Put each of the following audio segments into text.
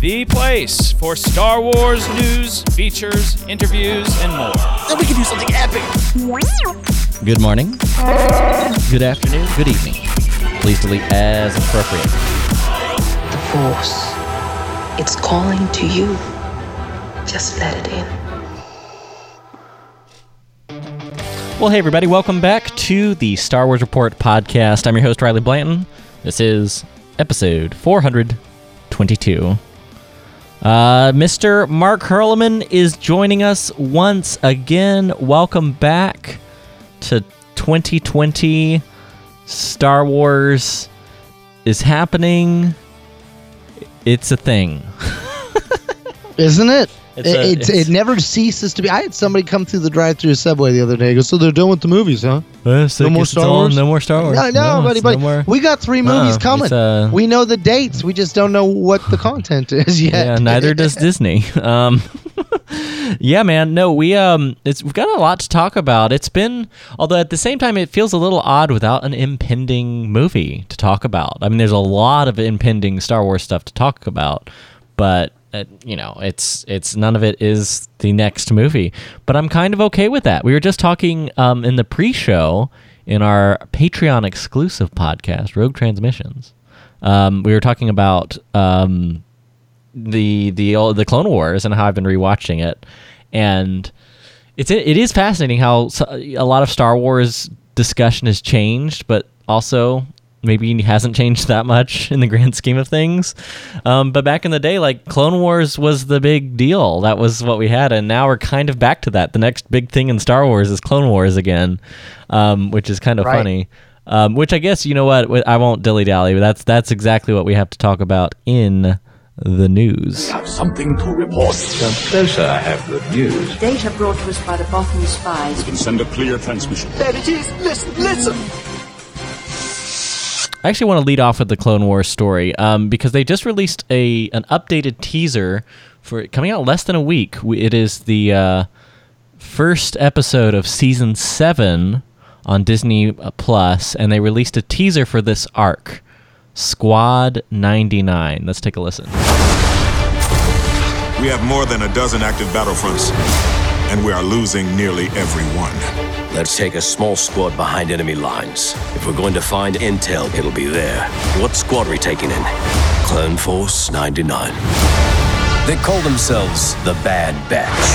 The place for Star Wars news, features, interviews, and more. Then we can do something epic. Good morning. Good afternoon. Good evening. Please delete as appropriate. The Force. It's calling to you. Just let it in. Well, hey, everybody. Welcome back to the Star Wars Report podcast. I'm your host, Riley Blanton. This is episode 422. Uh, Mr. Mark Hurleman is joining us once again. Welcome back to 2020. Star Wars is happening. It's a thing. Isn't it? It's it, a- it's, it's- it never ceases to be. I had somebody come through the drive-through Subway the other day. Go, so they're done with the movies, huh? no more Star Wars. No more Star Wars. No, no, buddy, buddy. no We got three movies No, coming. uh, we know the dates. We just don't know what the content is yet. Yeah, neither does Disney. Um, yeah, man. No, we um, it's we've got a lot to talk about. It's been, although at the same time, it feels a little odd without an impending movie to talk about. I mean, there's a lot of impending Star Wars stuff to talk about, but you know, it's it's none of it is the next movie. But I'm kind of okay with that. We were just talking um, in the pre-show in our Patreon exclusive podcast, Rogue Transmissions. Um, we were talking about um, the the the Clone Wars and how I've been rewatching it, and it's it is fascinating how a lot of Star Wars discussion has changed, but also maybe hasn't changed that much in the grand scheme of things. Um, but back in the day, like Clone Wars was the big deal. That was what we had, and now we're kind of back to that. The next big thing in Star Wars is Clone Wars again, um, which is kind of Right. funny. Um, which I guess you know what I won't dilly dally, but that's that's exactly what we have to talk about in the news. Have something to report. Come closer, I have good news. Data brought to us by the Bothan spies. We can send a clear transmission. There it is. Listen, listen. I actually want to lead off with the Clone Wars story um, because they just released a an updated teaser for coming out less than a week. It is the uh, first episode of season seven on Disney Plus, and they released a teaser for this arc, Squad ninety nine. Let's take a listen. We have more than a dozen active battlefronts, and we are losing nearly every one. Let's take a small squad behind enemy lines. If we're going to find intel, it'll be there. What squad are we taking in? Clone Force 99. They call themselves the Bad Batch.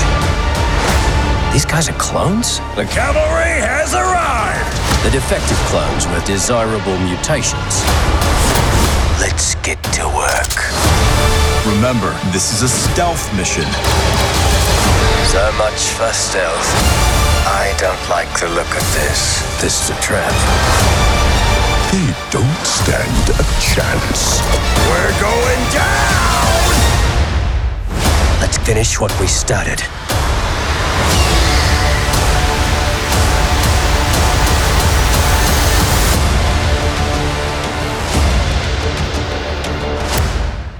These guys are clones? The cavalry has arrived. The defective clones with desirable mutations. Let's get to work. Remember, this is a stealth mission. So much for stealth. I don't like the look of this. This is a trap. They don't stand a chance. We're going down. Let's finish what we started.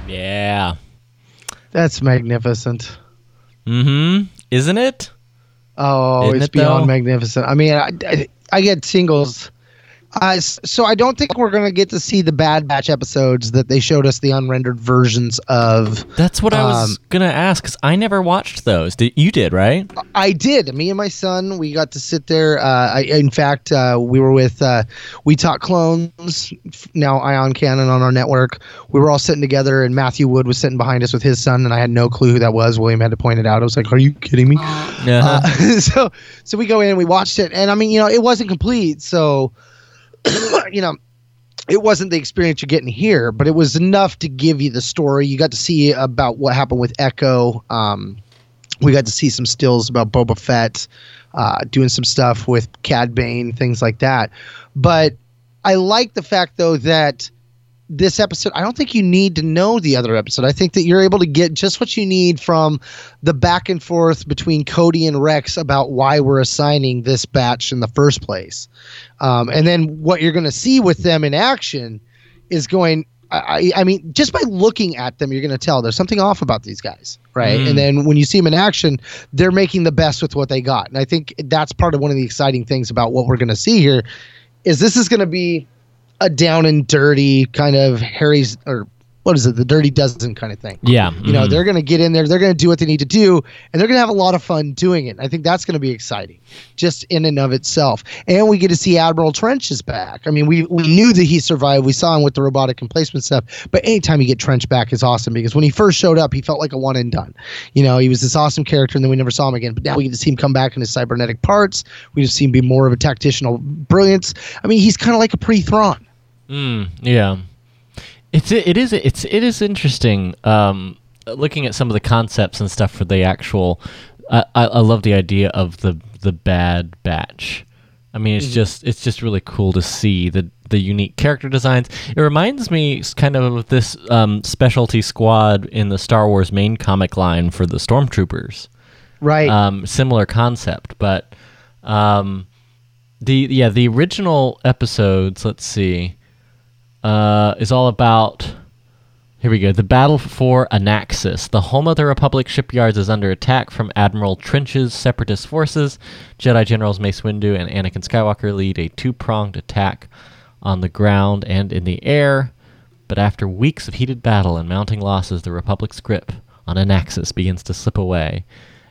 Yeah. That's magnificent. Mm-hmm. Isn't it? Oh, Isn't it's it, beyond though? magnificent. I mean, I, I, I get singles. Uh, so I don't think we're gonna get to see the Bad Batch episodes that they showed us the unrendered versions of. That's what I was Um, gonna ask because I never watched those. Did you did right? I did. Me and my son, we got to sit there. Uh, I, in fact, uh, we were with uh, We Talk Clones, now Ion Cannon on our network. We were all sitting together, and Matthew Wood was sitting behind us with his son, and I had no clue who that was. William had to point it out. I was like, "Are you kidding me?" Yeah. Uh, so, so we go in and we watched it, and I mean, you know, it wasn't complete, so you know. It wasn't the experience you're getting here, but it was enough to give you the story. You got to see about what happened with Echo. Um, we got to see some stills about Boba Fett uh, doing some stuff with Cad Bane, things like that. But I like the fact though that this episode, I don't think you need to know the other episode. I think that you're able to get just what you need from the back and forth between Cody and Rex about why we're assigning this batch in the first place. Um, and then what you're going to see with them in action is going. I, I mean, just by looking at them, you're going to tell there's something off about these guys, right? Mm. And then when you see them in action, they're making the best with what they got. And I think that's part of one of the exciting things about what we're going to see here is this is going to be a down and dirty kind of Harry's or what is it, the dirty dozen kind of thing. Yeah. You know, mhm. they're going to get in there, they're going to do what they need to do, and they're going to have a lot of fun doing it. I think that's going to be exciting, just in and of itself. And we get to see Admiral Trench is back. I mean, we we knew that he survived. We saw him with the robotic emplacement stuff, but anytime you get Trench back is awesome because when he first showed up, he felt like a one and done. You know, he was this awesome character, and then we never saw him again. But now we get to see him come back in his cybernetic parts. We just see him be more of a tactitional brilliance. I mean, he's kind of like a pre-Thrawn. Mm, yeah, it's it is it's it is interesting. Um, looking at some of the concepts and stuff for the actual, I I, I love the idea of the the bad batch. I mean, it's just it's just really cool to see the the unique character designs. It reminds me kind of of this um, specialty squad in the Star Wars main comic line for the stormtroopers Right. um, similar concept, but um, the yeah the original episodes. Let's see, uh, is all about. Here we go. The battle for Anaxis. The home of the Republic shipyards is under attack from Admiral Trench's separatist forces. Jedi Generals Mace Windu and Anakin Skywalker lead a two-pronged attack on the ground and in the air. But after weeks of heated battle and mounting losses, the Republic's grip on Anaxis begins to slip away.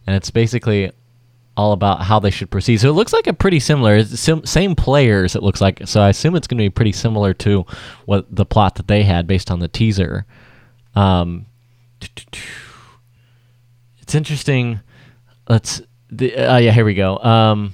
And it's basically all about how they should proceed. So it looks like a pretty similar, sim- same players, it looks like. So I assume it's going to be pretty similar to what the plot that they had based on the teaser. Um, it's interesting. Let's. The, uh, yeah, here we go. Um,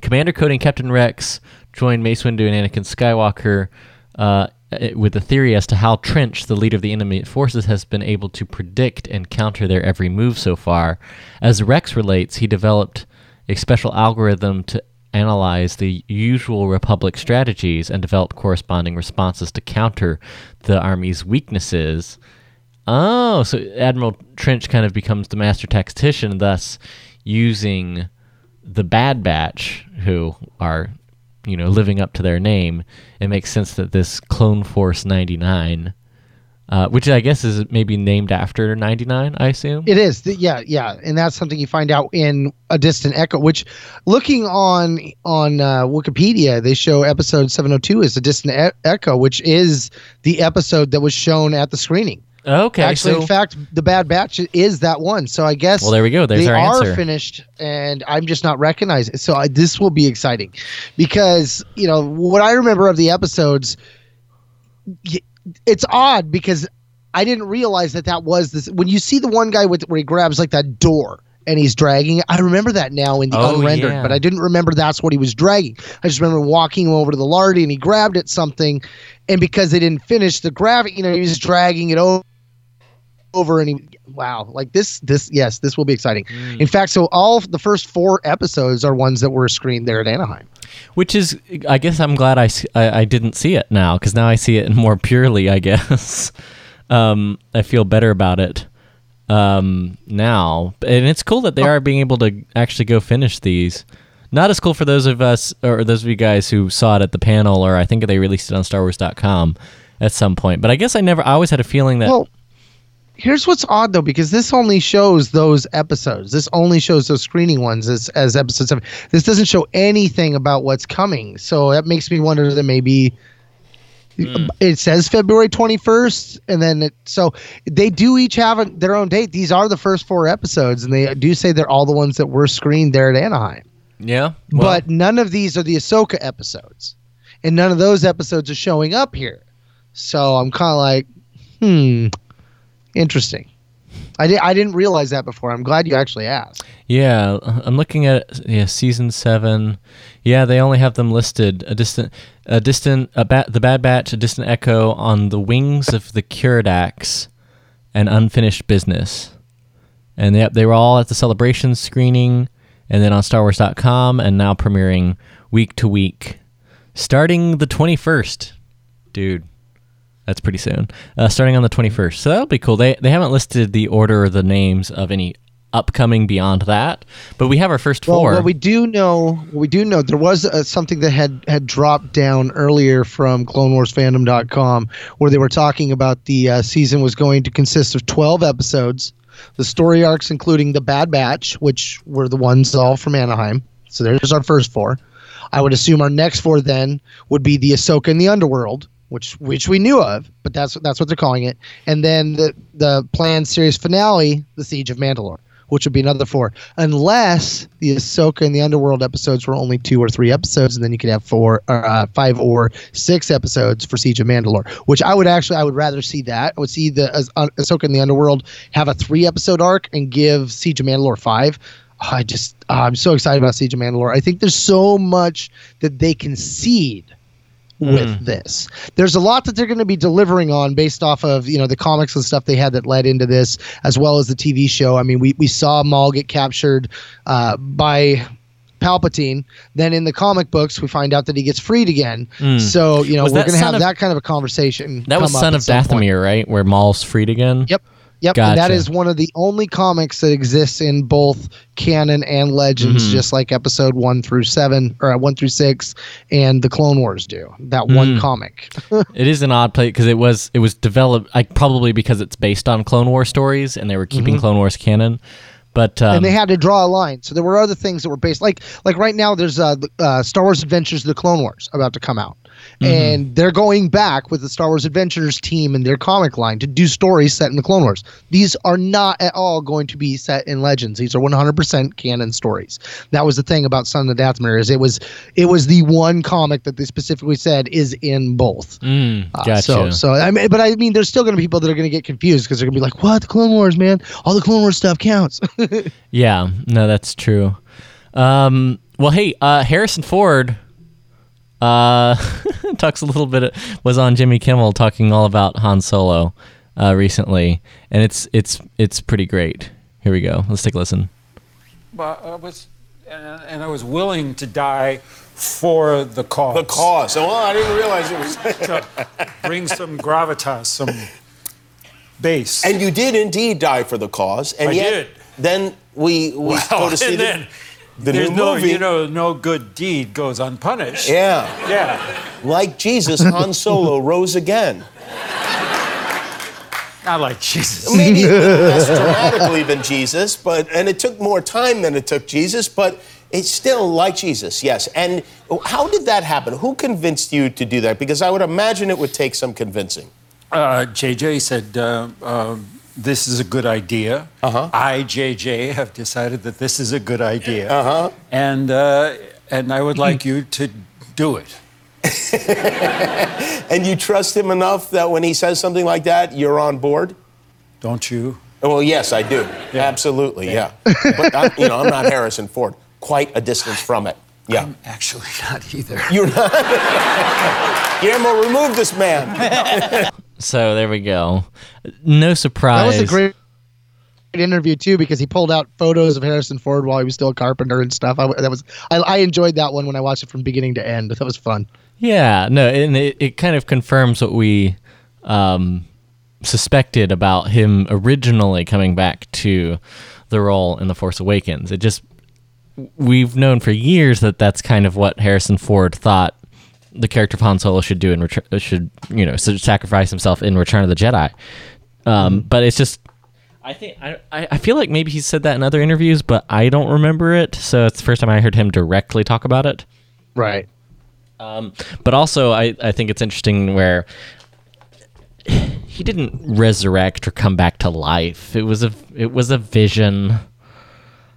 Commander Cody and Captain Rex join Mace Windu and Anakin Skywalker uh, Uh, with a theory as to how Trench, the leader of the enemy forces, has been able to predict and counter their every move so far. As Rex relates, he developed a special algorithm to analyze the usual Republic strategies and develop corresponding responses to counter the army's weaknesses. Oh, so Admiral Trench kind of becomes the master tactician, thus using the Bad Batch, who are, you know, living up to their name. It makes sense that this Clone Force 99, uh, which I guess is maybe named after 99, I assume. It is, yeah, yeah, and that's something you find out in a distant echo. Which, looking on on uh, Wikipedia, they show episode seven hundred two is a distant e- echo, which is the episode that was shown at the screening. Okay, Actually, so in fact, the Bad Batch is that one. So I guess Well, there we go. There's they our are answer. finished, and I'm just not recognizing. So I, this will be exciting because you know what I remember of the episodes. It's odd because I didn't realize that that was this. When you see the one guy with where he grabs like that door and he's dragging it, I remember that now in the Oh, unrendered, yeah. but I didn't remember that's what he was dragging. I just remember walking over to the lardy and he grabbed at something, and because they didn't finish the gravity, you know, he was dragging it over over and he wow like this this yes this will be exciting Mm. in fact so all the first four episodes are ones that were screened there at anaheim Which is, I guess I'm glad I I didn't see it now because now I see it more purely, I guess. um, I feel better about it um, now. And it's cool that they are being able to actually go finish these. Not as cool for those of us, or those of you guys who saw it at the panel, or I think they released it on StarWars.com at some point. But I guess I never, I always had a feeling that. well here's what's odd though because this only shows those episodes. This only shows those screening ones as, as episode seven this doesn't show anything about what's coming. So that makes me wonder that maybe it says february 21st and then it so they do each have a, their own date. These are the first four episodes and they do say they're all the ones that were screened there at anaheim. Yeah. well, but none of these are the Ahsoka episodes, and none of those episodes are showing up here. So I'm kind of like, hmm, interesting. I did I didn't realize that before. I'm glad you actually asked. Yeah, I'm looking at yeah season seven. Yeah, they only have them listed a distant, a distant, a bat, the Bad Batch, a distant echo on the wings of the Keeradaks, and unfinished business. And yep, they were all at the celebration screening, and then on StarWars.com, and now premiering week to week, starting the 21st. Dude, That's pretty soon. Uh, starting on the 21st. So that'll be cool. They they haven't listed the order or the names of any upcoming beyond that, but we have our first Well, four. what we do know, we do know, there was uh, something that had had dropped down earlier from CloneWarsFandom.com, where they were talking about the uh, season was going to consist of twelve episodes, the story arcs including the Bad Batch, which were the ones all from Anaheim. So there's our first four. I would assume our next four then would be the Ahsoka in the Underworld, which which we knew of, but that's that's what they're calling it. And then the the planned series finale, The Siege of Mandalore, which would be another four, unless the Ahsoka and the Underworld episodes were only two or three episodes, and then you could have four, uh, five or six episodes for Siege of Mandalore. Which I would actually I would rather see that. I would see the uh, Ahsoka and the Underworld have a three episode arc and give Siege of Mandalore five. I just uh, I'm so excited about Siege of Mandalore. I think there's so much that they can seed with this. There's a lot that they're going to be delivering on based off of you know the comics and stuff they had that led into this, as well as the TV show. I mean, we we saw Maul get captured uh, by. Palpatine. Then in the comic books, we find out that he gets freed again. Mm. So you know Was we're going to have of- that kind of a conversation. that was Son of some point. Dathomir, right? Where Maul's freed again. Yep. Yep, and that Gotcha. is one of the only comics that exists in both canon and legends, Mhm. just like episode one through seven or uh, one through six, and the Clone Wars do. That one Mm. comic. It is an odd play because it was it was developed like probably because it's based on Clone War stories and they were keeping Mhm. Clone Wars canon. But um, and they had to draw a line. So there were other things that were based, like like right now. There's uh, uh, Star Wars Adventures: of The Clone Wars about to come out, Mhm. and they're going back with the Star Wars Adventures team and their comic line to do stories set in the Clone Wars. These are not at all going to be set in Legends. These are 100% canon stories. That was the thing about Son of the Dathomir is it was it was the one comic that they specifically said is in both. Mm, Uh, gotcha. So, so I mean, but I mean, there's still going to be people that are going to get confused because they're going to be like, "What the Clone Wars, man? All the Clone Wars stuff counts." Yeah, no, that's true. Um, well, hey, uh, Harrison Ford uh, talks a little bit. Was on Jimmy Kimmel talking all about Han Solo uh, recently, and it's it's it's pretty great. Here we go. Let's take a listen. But I was, and, and I was willing to die for the cause. The cause. Oh, well, I didn't realize it was. to bring some gravitas, some base. and you did indeed die for the cause, and I yet did. then we we well, go to see and the, then the there's new no, movie. you know, no good deed goes unpunished. yeah, Yeah. like Jesus, Han Solo rose again. Not like Jesus. Maybe less dramatically than Jesus, but and it took more time than it took Jesus, but it's still like Jesus, yes. And how did that happen? Who convinced you to do that? Because I would imagine it would take some convincing. Uh, JJ said, uh, um, This is a good idea. Uh-huh. I, JJ, have decided that this is a good idea. Uh-huh. And, uh, and I would like you to do it. And you trust him enough that when he says something like that, you're on board? Don't you? Well, yes, I do. Absolutely, yeah. but I, you know, I'm not Harrison Ford. Quite a distance from it. Yeah. I'm actually not either. You're not. Guillermo, remove this man. So there we go. No surprise. That was a great interview too because he pulled out photos of Harrison Ford while he was still a carpenter and stuff. I, that was I, I enjoyed that one when I watched it from beginning to end. That was fun. Yeah, no, and it, it kind of confirms what we um, suspected about him originally coming back to the role in The Force Awakens. It just we've known for years that that's kind of what Harrison Ford thought the character of Han Solo should do in return, should you know sacrifice himself in Return of the Jedi. Um, But it's just. I think I, I I feel like maybe he said that in other interviews, but I don't remember it. So it's the first time I heard him directly talk about it. Right. Um, but also, I, I think it's interesting where he didn't resurrect or come back to life. It was a it was a vision.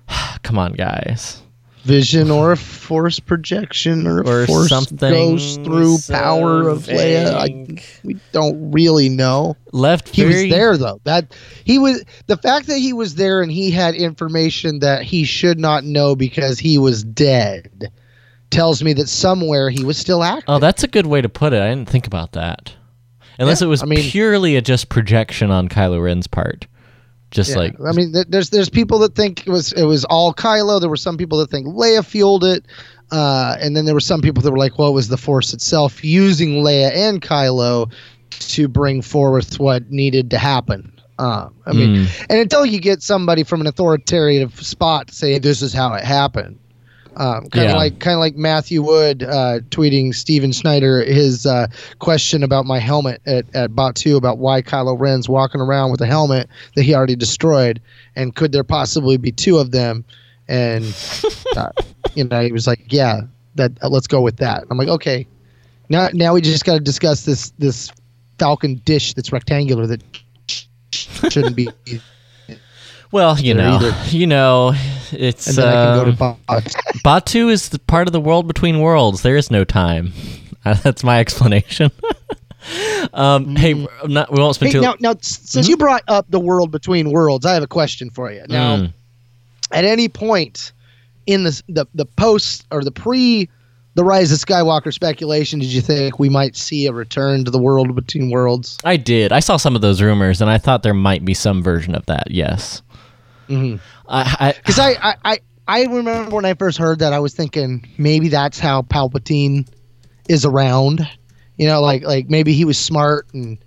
Come on, guys. Vision or a force projection or Or force something goes through power of Leia. I, we don't really know. Left He very- was there though. That he was the fact that he was there and he had information that he should not know because he was dead tells me that somewhere he was still active. Oh, that's a good way to put it. I didn't think about that. Unless Yeah, it was I mean- purely a just projection on Kylo Ren's part. Just Yeah, like I mean, there's there's people that think it was it was all Kylo. There were some people that think Leia fueled it, uh, and then there were some people that were like, well, it was the Force itself using Leia and Kylo to bring forth what needed to happen. Um, I mean, Mm. and until you get somebody from an authoritative spot to say this is how it happened, um, kind of Yeah. like kind of like Matthew Wood uh, tweeting Steven Schneider his uh, question about my helmet at at Two about why Kylo Ren's walking around with a helmet that he already destroyed, and could there possibly be two of them? And uh, you know, he was like, "Yeah, that uh, let's go with that." I'm like, "Okay." Now, now we just got to discuss this this Falcon dish that's rectangular that shouldn't be. Well, you know, either- you know, it's And then I can go to um, Bot. Batu is the part of the world between worlds. There is no time. That's my explanation. um, Hey, not, we won't spend Hey, too. now, now, since you brought up the world between worlds, I have a question for you. Now, Mm. at any point in the the the post or the pre the Rise of Skywalker speculation, did you think we might see a return to the world between worlds? I did. I saw some of those rumors, and I thought there might be some version of that. Yes. Mhm. I, Because I, I, I, I remember when I first heard that, I was thinking maybe that's how Palpatine is around. You know, like like maybe he was smart and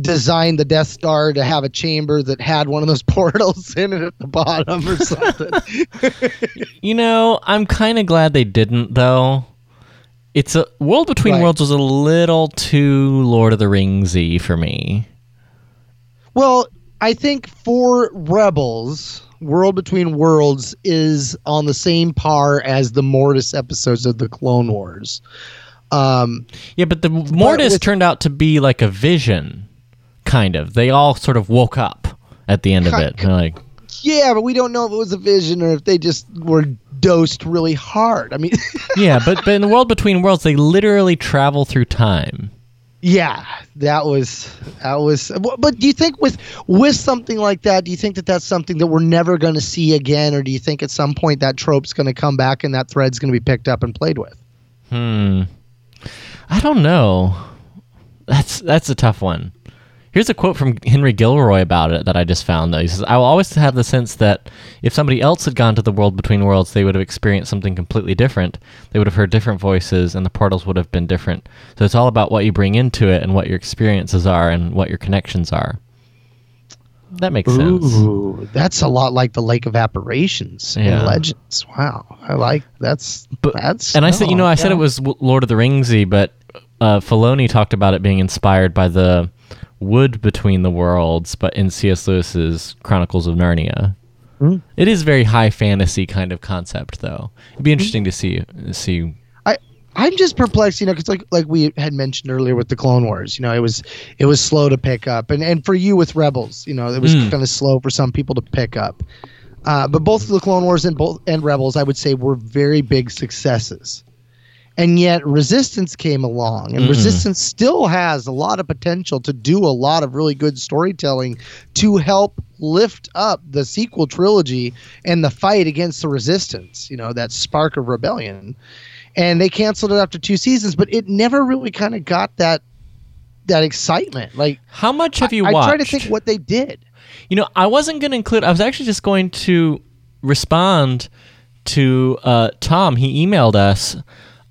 designed the Death Star to have a chamber that had one of those portals in it at the bottom or something. You know, I'm kind of glad they didn't, though. It's a World Between Right. Worlds was a little too Lord of the Ringsy for me. Well, I think for Rebels, World Between Worlds is on the same par as the Mortis episodes of the Clone Wars. Um, Yeah, but the Mortis with- turned out to be like a vision, kind of. They all sort of woke up at the end of it. Like, yeah, but we don't know if it was a vision or if they just were dosed really hard. I mean, yeah, but, but in the World Between Worlds, they literally travel through time. Yeah, that was that was. But do you think with with something like that, do you think that that's something that we're never going to see again, or do you think at some point that trope's going to come back and that thread's going to be picked up and played with? Hmm. I don't know. That's that's a tough one. Here's a quote from Henry Gilroy about it that I just found. Though he says, "I will always have the sense that if somebody else had gone to the world between worlds, they would have experienced something completely different. They would have heard different voices, and the portals would have been different. So it's all about what you bring into it, and what your experiences are, and what your connections are." That makes sense. Ooh, that's a lot like the Lake of Apparitions Yeah. in Legends. Wow, I like that's that's. And I said, you know, I said it was Lord of the Ringsy, but uh, Filoni talked about it being inspired by the wood between the worlds, but in C.S. Lewis's Chronicles of Narnia. Hmm. It is very high fantasy kind of concept, though. It'd be interesting to see see. I I'm just perplexed, you know, because like like we had mentioned earlier with the Clone Wars, you know, it was it was slow to pick up, and and for you with Rebels, you know, it was Mm. kind of slow for some people to pick up. Uh, but both the Clone Wars and both and Rebels, I would say, were very big successes. And yet, Resistance came along, and Mm-mm. Resistance still has a lot of potential to do a lot of really good storytelling to help lift up the sequel trilogy and the fight against the Resistance. You know, that spark of rebellion. And they canceled it after two seasons, but it never really kind of got that that excitement. Like, how much have you I, I try to think what they did. You know, I wasn't going to include. I was actually just going to respond to uh, Tom. He emailed us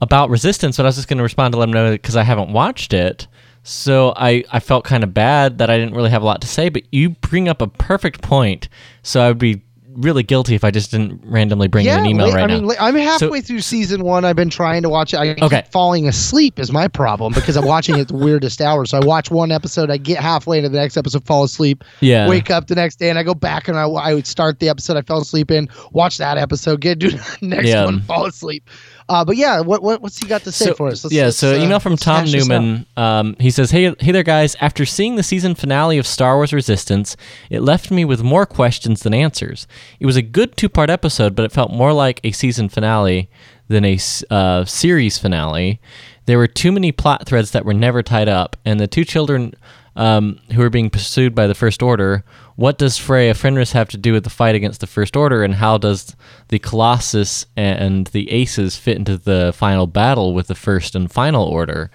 about Resistance, but I was just going to respond to let him know because I haven't watched it. So I, I felt kind of bad that I didn't really have a lot to say. But you bring up a perfect point. So I would be really guilty if I just didn't randomly bring you an email late- right I now. mean, I'm So- halfway through season one. I've been trying to watch it. I Okay. keep falling asleep is my problem because I'm watching it at the weirdest hour. So I watch one episode, I get halfway into the next episode, fall asleep. Yeah. Wake up the next day, and I go back and I, I would start the episode I fell asleep in, watch that episode, get do the next Yeah. one, fall asleep. Uh, but yeah, what, what what's he got to say So- for us? Let's- yeah, let's, so uh, email from Tom hash this out. Newman. Um, he says, "Hey, hey there, guys. After seeing the season finale of Star Wars Resistance, it left me with more questions than answers. It was a good two-part episode, but it felt more like a season finale than a uh, series finale. There were too many plot threads that were never tied up, and the two children." Um, who are being pursued by the First Order. What does Freya Fenris have to do with the fight against the First Order, and how does the Colossus and the Aces fit into the final battle with the First and Final Order?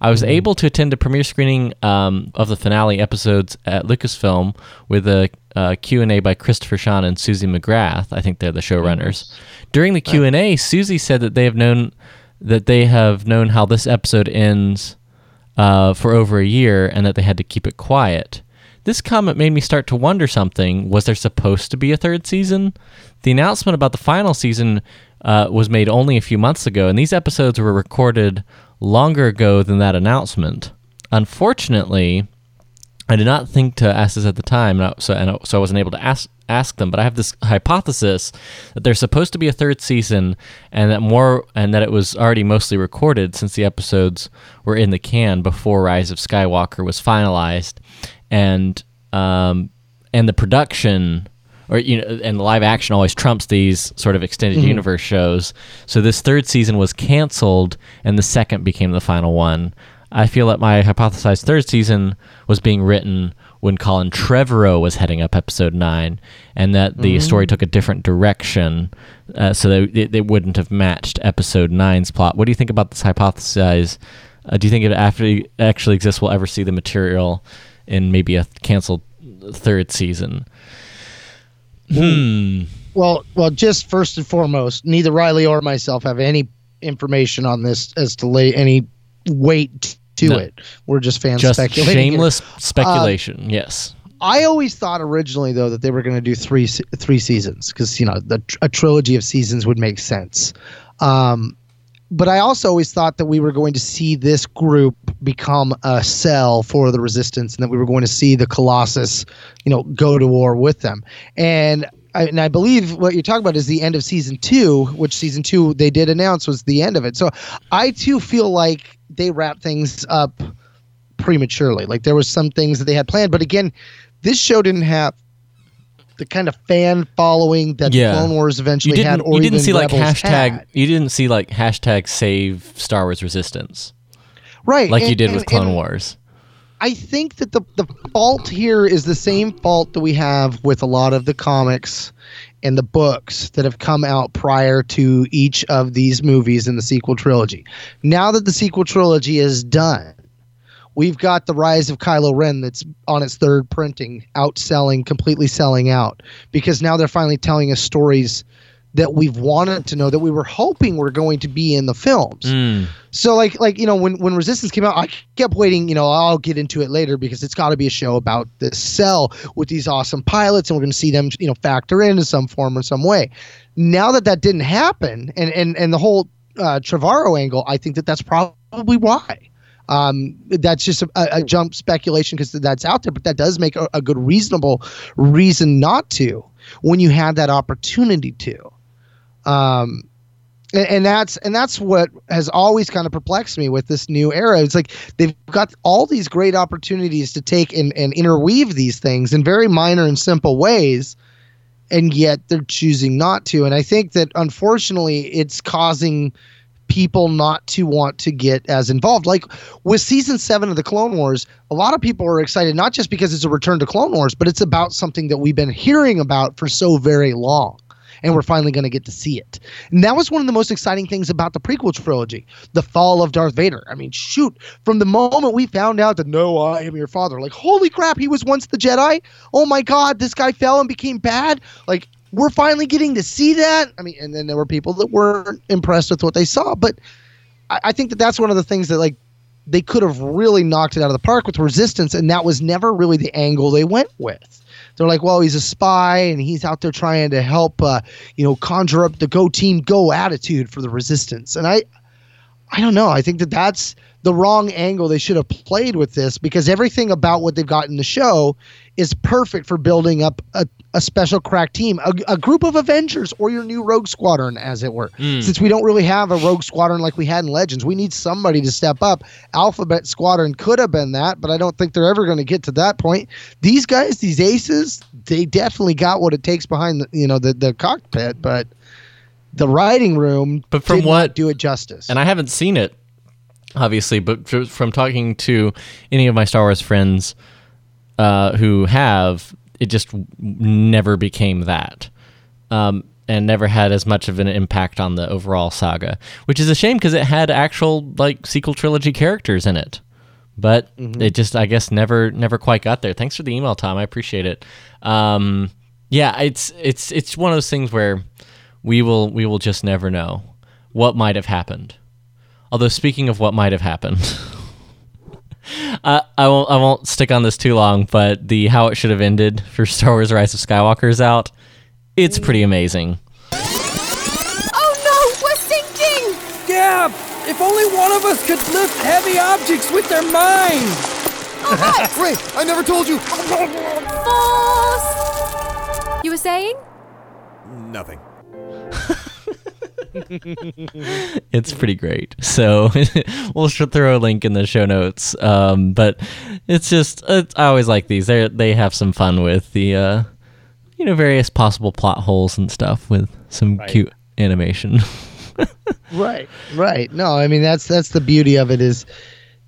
I was able to attend a premiere screening um, of the finale episodes at Lucasfilm with a uh, Q&A by Christopher Sean and Suzie McGrath. I think they're the showrunners. During the Q&A, Suzie said that they have known that they have known how this episode ends uh, for over a year and that they had to keep it quiet. This comment made me start to wonder something. Was there supposed to be a third season? The announcement about the final season uh, was made only a few months ago, and these episodes were recorded longer ago than that announcement. Unfortunately, I did not think to ask this at the time, and I- so and I- so I wasn't able to ask ask them. But I have this hypothesis that there's supposed to be a third season, and that more and that it was already mostly recorded since the episodes were in the can before Rise of Skywalker was finalized, and um and the production. Or you know, and live action always trumps these sort of extended Mhm. universe shows. So this third season was canceled, and the second became the final one. I feel that my hypothesized third season was being written when Colin Trevorrow was heading up episode nine, and that the Mhm. story took a different direction, uh, so that it, it wouldn't have matched episode nine's plot. What do you think about this hypothesis? Uh, do you think it after actually exists, we'll ever see the material in maybe a canceled third season? Hmm. Well, well, just first and foremost, neither Riley or myself have any information on this as to lay any weight to No. it. We're just fans Just speculating. here. shameless Um, speculation. yes. I always thought originally though that they were going to do three three seasons because you know the, a trilogy of seasons would make sense. Um, but I also always thought that we were going to see this group become a cell for the resistance, and that we were going to see the Colossus, you know, go to war with them. And I, and I believe what you're talking about is the end of season two, which season two they did announce was the end of it. So I too feel like they wrap things up prematurely. Like there was some things that they had planned, but again, this show didn't have the kind of fan following that yeah. Clone Wars eventually had, or you didn't even see like Rebels hashtag. had. You didn't see like hashtag Save Star Wars Resistance, right? like you did and- with Clone and Wars. I think that the the fault here is the same fault that we have with a lot of the comics and the books that have come out prior to each of these movies in the sequel trilogy. Now that the sequel trilogy is done, we've got the rise of Kylo Ren that's on its third printing, outselling, completely selling out because now they're finally telling us stories that we've wanted to know that we were hoping were going to be in the films. Mm. So like like you know when when Resistance came out, I kept waiting. You know, I'll get into it later because it's got to be a show about this cell with these awesome pilots, and we're going to see them you know factor in in some form or some way. Now that that didn't happen, and and and the whole uh, Trevorrow angle, I think that that's probably why. Um, that's just a, a jump speculation because that's out there, but that does make a, a good reasonable reason not to when you had that opportunity to. Um, and, and that's and that's what has always kind of perplexed me with this new era. It's like they've got all these great opportunities to take and, and interweave these things in very minor and simple ways, and yet they're choosing not to. And I think that unfortunately, it's causing people not to want to get as involved. Like with season seven of the Clone Wars, a lot of people are excited not just because it's a return to Clone Wars, but it's about something that we've been hearing about for so very long. And we're finally going to get to see it. And that was one of the most exciting things about the prequel trilogy the fall of Darth Vader. I mean, shoot, from the moment we found out that no, I am your father, like, holy crap, he was once the Jedi. Oh my God, this guy fell and became bad. Like, we're finally getting to see that. I mean, and then there were people that weren't impressed with what they saw, but I, I think that that's one of the things that like they could have really knocked it out of the park with Resistance, and that was never really the angle they went with. They're like, well, he's a spy and he's out there trying to help, uh, you know, conjure up the go team go attitude for the Resistance, and I, I don't know. I think that that's the wrong angle they should have played with this because everything about what they've got in the show is perfect for building up a, a special crack team, a, a group of Avengers or your new Rogue Squadron, as it were. Mm. Since we don't really have a Rogue Squadron like we had in Legends, we need somebody to step up. Alphabet Squadron could have been that, but I don't think they're ever going to get to that point. These guys, these aces, they definitely got what it takes behind the you know the the cockpit, but the writing room But from what- do it justice. and I haven't seen it, obviously, but fr- from talking to any of my Star Wars friends uh, who have, it just never became that. Um, and never had as much of an impact on the overall saga, which is a shame because it had actual like sequel trilogy characters in it, but it just I guess never never quite got there. Thanks for the email, Tom. I appreciate it. Um, yeah, it's it's it's one of those things where we will we will just never know what might have happened. Although speaking of what might have happened, Uh, I won't. I won't stick on this too long. But the how it should have ended for Star Wars: Rise of Skywalker is out. It's pretty amazing. Oh no, we're sinking! Yeah, if only one of us could lift heavy objects with their mind. Wait, I never told you. Force! You were saying? Nothing. it's pretty great. So we'll throw a link in the show notes. Um, but it's just it's, I always like these. They they have some fun with the uh, you know various possible plot holes and stuff with some Right. cute animation. right right no i mean that's that's the beauty of it is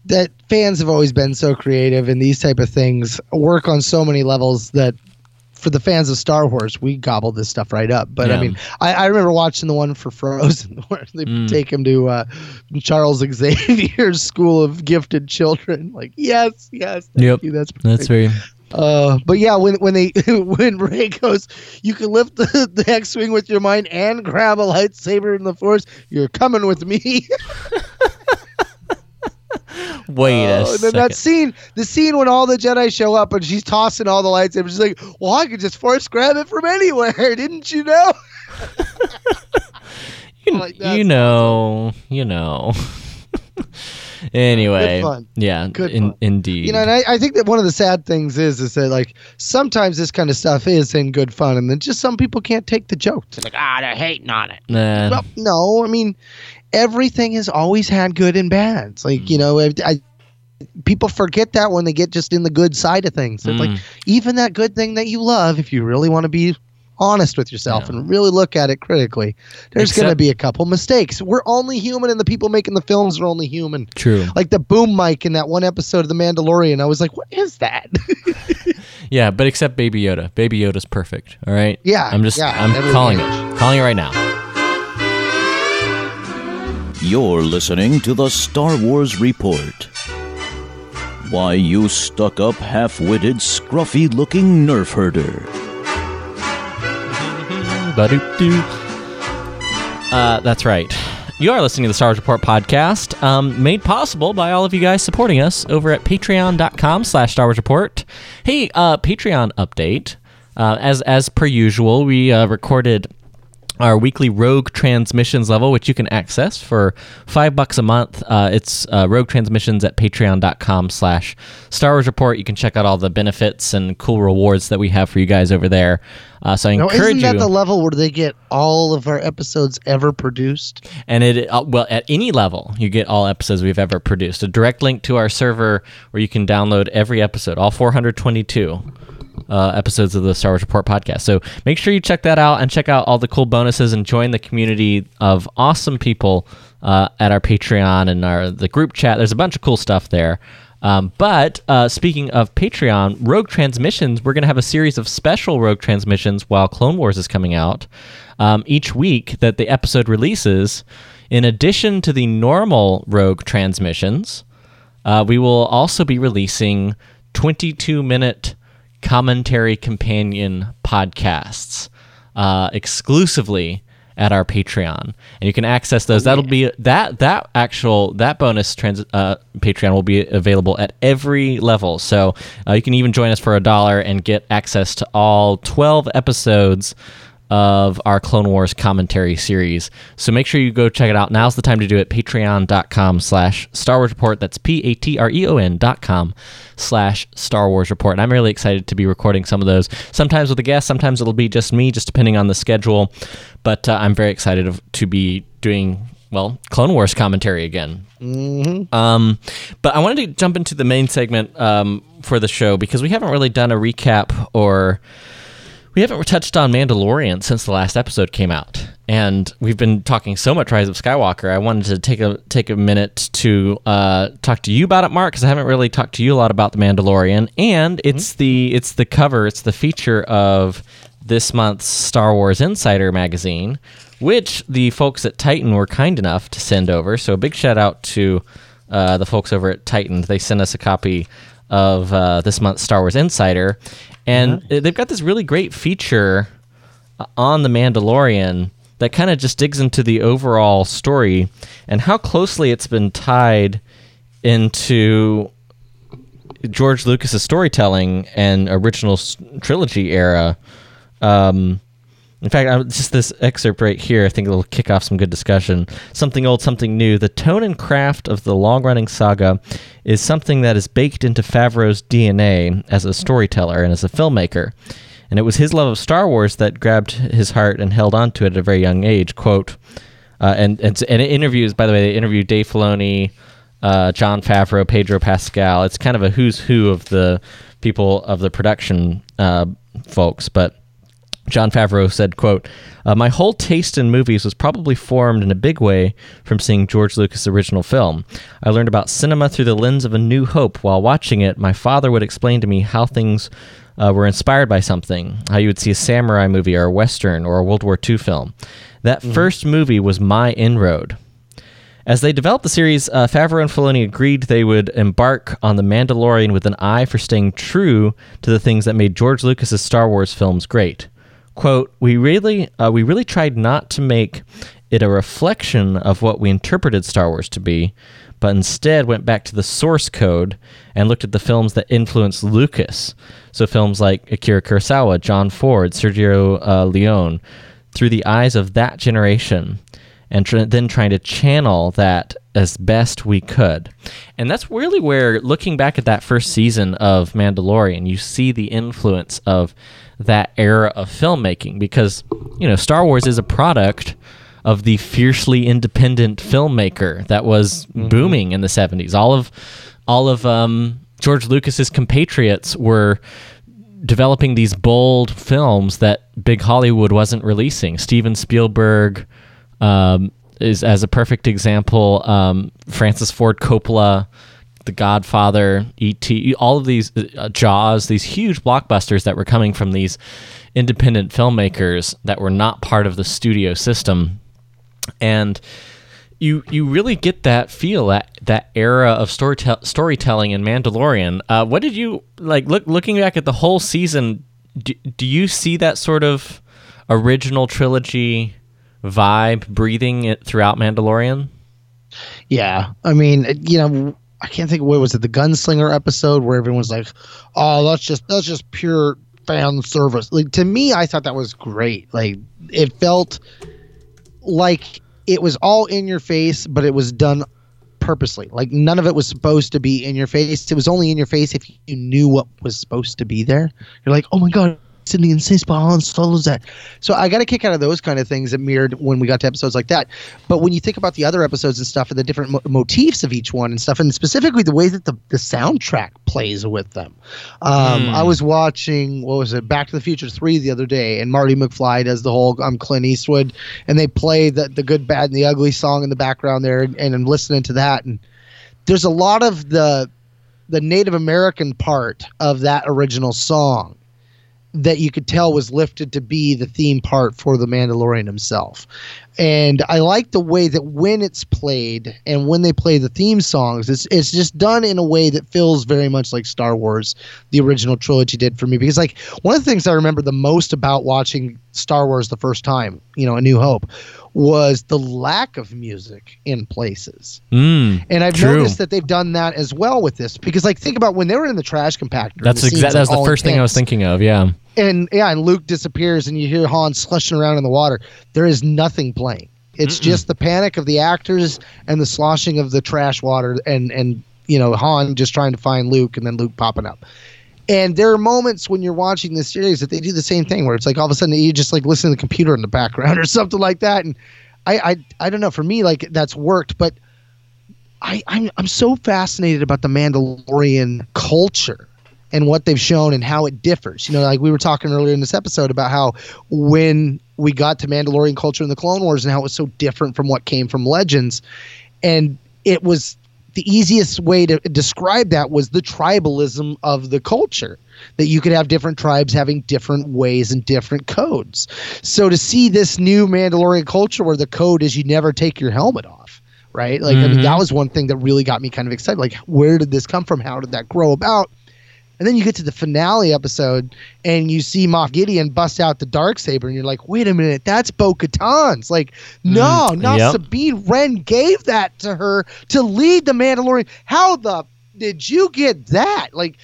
that fans have always been so creative and these type of things work on so many levels that for the fans of Star Wars, we gobbled this stuff right up. But I mean, I, I remember watching the one for Frozen where they Mm. take him to uh, Charles Xavier's School of Gifted Children. Like, yes, yes, thank yep, you. That's that's very Uh, but yeah, when when they when Rey goes, you can lift the, the X-wing with your mind and grab a lightsaber in the Force. You're coming with me. wait a Oh, and then second. that scene, the scene when all the Jedi show up and she's tossing all the lightsabers, she's like, "Well, I could just force grab it from anywhere, didn't you know?" you, like, you know, you know. anyway, Good fun. yeah, Good in, fun. indeed. You know, and I, I think that one of the sad things is, is that like sometimes this kind of stuff is in good fun, and then just some people can't take the joke. They're like, ah, they're hating on it. Nah. Well, no, I mean, everything has always had good and bad. It's like you know, I, I people forget that when they get just in the good side of things. It's like Mm. even that good thing that you love, if you really want to be honest with yourself and really look at it critically, there's going to be a couple mistakes. We're only human, and the people making the films are only human. True. Like the boom mic in that one episode of The Mandalorian, I was like, "What is that?" Yeah, but except Baby Yoda. Baby Yoda's perfect. All right. Yeah, I'm just. yeah, I'm calling it. Calling it right now. You're listening to the Star Wars Report. Why, you stuck up, half witted, scruffy looking nerf herder. Uh, that's right. You are listening to the Star Wars Report podcast, um, made possible by all of you guys supporting us over at patreon.com slash Star Wars Report. Hey, uh, Patreon update. Uh, as, as per usual, we uh, recorded our weekly Rogue Transmissions level, which you can access for five bucks a month. Uh, it's uh, Rogue Transmissions at patreon.com slash Star Wars Report. You can check out all the benefits and cool rewards that we have for you guys over there. Uh, so I now, encourage isn't that you. the level where they get all of our episodes ever produced? and it uh, well at any level you get all episodes we've ever produced a direct link to our server where you can download every episode all 422 uh, episodes of the star wars report podcast. So make sure you check that out and check out all the cool bonuses and join the community of awesome people uh, at our patreon and our the group chat. There's a bunch of cool stuff there. Um, but uh, speaking of Patreon, Rogue Transmissions, we're going to have a series of special Rogue Transmissions while Clone Wars is coming out. Um, each week that the episode releases, in addition to the normal Rogue Transmissions, uh, we will also be releasing 22 minute commentary companion podcasts uh, exclusively at our Patreon, and you can access those. That'll be that that actual that bonus trans uh, Patreon will be available at every level. So uh, you can even join us for a dollar and get access to all twelve episodes of our Clone Wars commentary series. So make sure you go check it out. Now's the time to do it. Patreon.com slash Star Wars Report. That's P-A-T-R-E-O-N dot com slash Star Wars Report. And I'm really excited to be recording some of those. Sometimes with a guest, sometimes it'll be just me, just depending on the schedule. But uh, I'm very excited of, to be doing, well, Clone Wars commentary again. Mm-hmm. Um, but I wanted to jump into the main segment um, for the show because we haven't really done a recap or we haven't touched on Mandalorian since the last episode came out, and we've been talking so much Rise of Skywalker. I wanted to take a take a minute to uh, talk to you about it, Mark, because I haven't really talked to you a lot about the Mandalorian, and it's the it's the cover, it's the feature of this month's Star Wars Insider magazine, which the folks at Titan were kind enough to send over. So a big shout out to uh, the folks over at Titan. They sent us a copy of uh, this month's Star Wars Insider, and they've got this really great feature uh, on the Mandalorian that kind of just digs into the overall story and how closely it's been tied into George Lucas's storytelling and original trilogy era. Um, in fact, I, just this excerpt right here, I think it'll kick off some good discussion. Something old, something new. The tone and craft of the long running saga is something that is baked into Favreau's DNA as a storyteller and as a filmmaker. And it was his love of Star Wars that grabbed his heart and held on to it at a very young age. Quote, uh, and, and, and interviews, by the way, they interviewed Dave Filoni, uh, Jon Favreau, Pedro Pascal. It's kind of a who's who of the people of the production uh, folks. But Jon Favreau said, quote, uh, My whole taste in movies was probably formed in a big way from seeing George Lucas' original film. I learned about cinema through the lens of A New Hope. While watching it, my father would explain to me how things uh, were inspired by something, how you would see a samurai movie or a western or a World War II film. That first movie was my inroad. As they developed the series, uh, Favreau and Filoni agreed they would embark on The Mandalorian with an eye for staying true to the things that made George Lucas's Star Wars films great. "Quote: We really, uh, we really tried not to make it a reflection of what we interpreted Star Wars to be, but instead went back to the source code and looked at the films that influenced Lucas. So films like Akira Kurosawa, John Ford, Sergio uh, Leone, through the eyes of that generation, and tr- then trying to channel that as best we could. And that's really where, looking back at that first season of Mandalorian, you see the influence of that era of filmmaking because, you know, Star Wars is a product of the fiercely independent filmmaker that was booming in the 70s. All of all of um, George Lucas's compatriots were developing these bold films that big Hollywood wasn't releasing. Steven Spielberg um, is as a perfect example. Um, Francis Ford Coppola, The Godfather, E.T., all of these uh, Jaws, these huge blockbusters that were coming from these independent filmmakers that were not part of the studio system, and you you really get that feel that that era of storytell storytelling in Mandalorian. Uh, what did you like? Look, looking back at the whole season, do, do you see that sort of original trilogy vibe breathing it throughout Mandalorian? Yeah, I mean, you know, I can't think what was it, the Gunslinger episode where everyone was like, "Oh, that's just that's just pure fan service." Like to me, I thought that was great. Like it felt like it was all in your face, but it was done purposely. Like none of it was supposed to be in your face. It was only in your face if you knew what was supposed to be there. You're like, "Oh my god." It's in the insane spot. Han Solo's that. So I got a kick out of those kind of things that mirrored when we got to episodes like that. But when you think about the other episodes and stuff and the different mo- motifs of each one and stuff, and specifically the way that the, the soundtrack plays with them. Um, Hmm. I was watching, what was it, Back to the Future 3 the other day, and Marty McFly does the whole I'm Clint Eastwood, and they play the, the good, bad, and the ugly song in the background there, and, and I'm listening to that. And there's a lot of the the Native American part of that original song that you could tell was lifted to be the theme part for the Mandalorian himself. And I like the way that when it's played and when they play the theme songs, it's it's just done in a way that feels very much like Star Wars, the original trilogy did for me. Because like one of the things I remember the most about watching Star Wars the first time, you know, A New Hope, was the lack of music in places. Mm, And I've true. noticed that they've done that as well with this because, like, think about when they were in the trash compactor. That's exactly that was the first thing I was thinking of. Yeah. And yeah, and Luke disappears, and you hear Han slushing around in the water. There is nothing playing. It's just the panic of the actors and the sloshing of the trash water, and and you know Han just trying to find Luke, and then Luke popping up. And there are moments when you're watching this series that they do the same thing, where it's like all of a sudden you just like listen to the computer in the background or something like that. And I I, I don't know. For me, like that's worked, but I I'm I'm so fascinated about the Mandalorian culture and what they've shown and how it differs. You know, like we were talking earlier in this episode about how when we got to Mandalorian culture in the Clone Wars and how it was so different from what came from Legends, and it was the easiest way to describe that was the tribalism of the culture that you could have different tribes having different ways and different codes. So to see this new Mandalorian culture where the code is you never take your helmet off, right? Like I mean Mhm. that was one thing that really got me kind of excited. Like where did this come from? How did that grow about? And then you get to the finale episode and you see Moff Gideon bust out the dark saber, and you're like, wait a minute, that's Bo Katan's. Like, no, Mm, not yep. Sabine Wren gave that to her to lead the Mandalorian. How the did you get that? Like,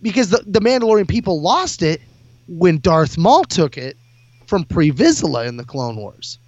because the, the Mandalorian people lost it when Darth Maul took it from Pre Vizsla in the Clone Wars.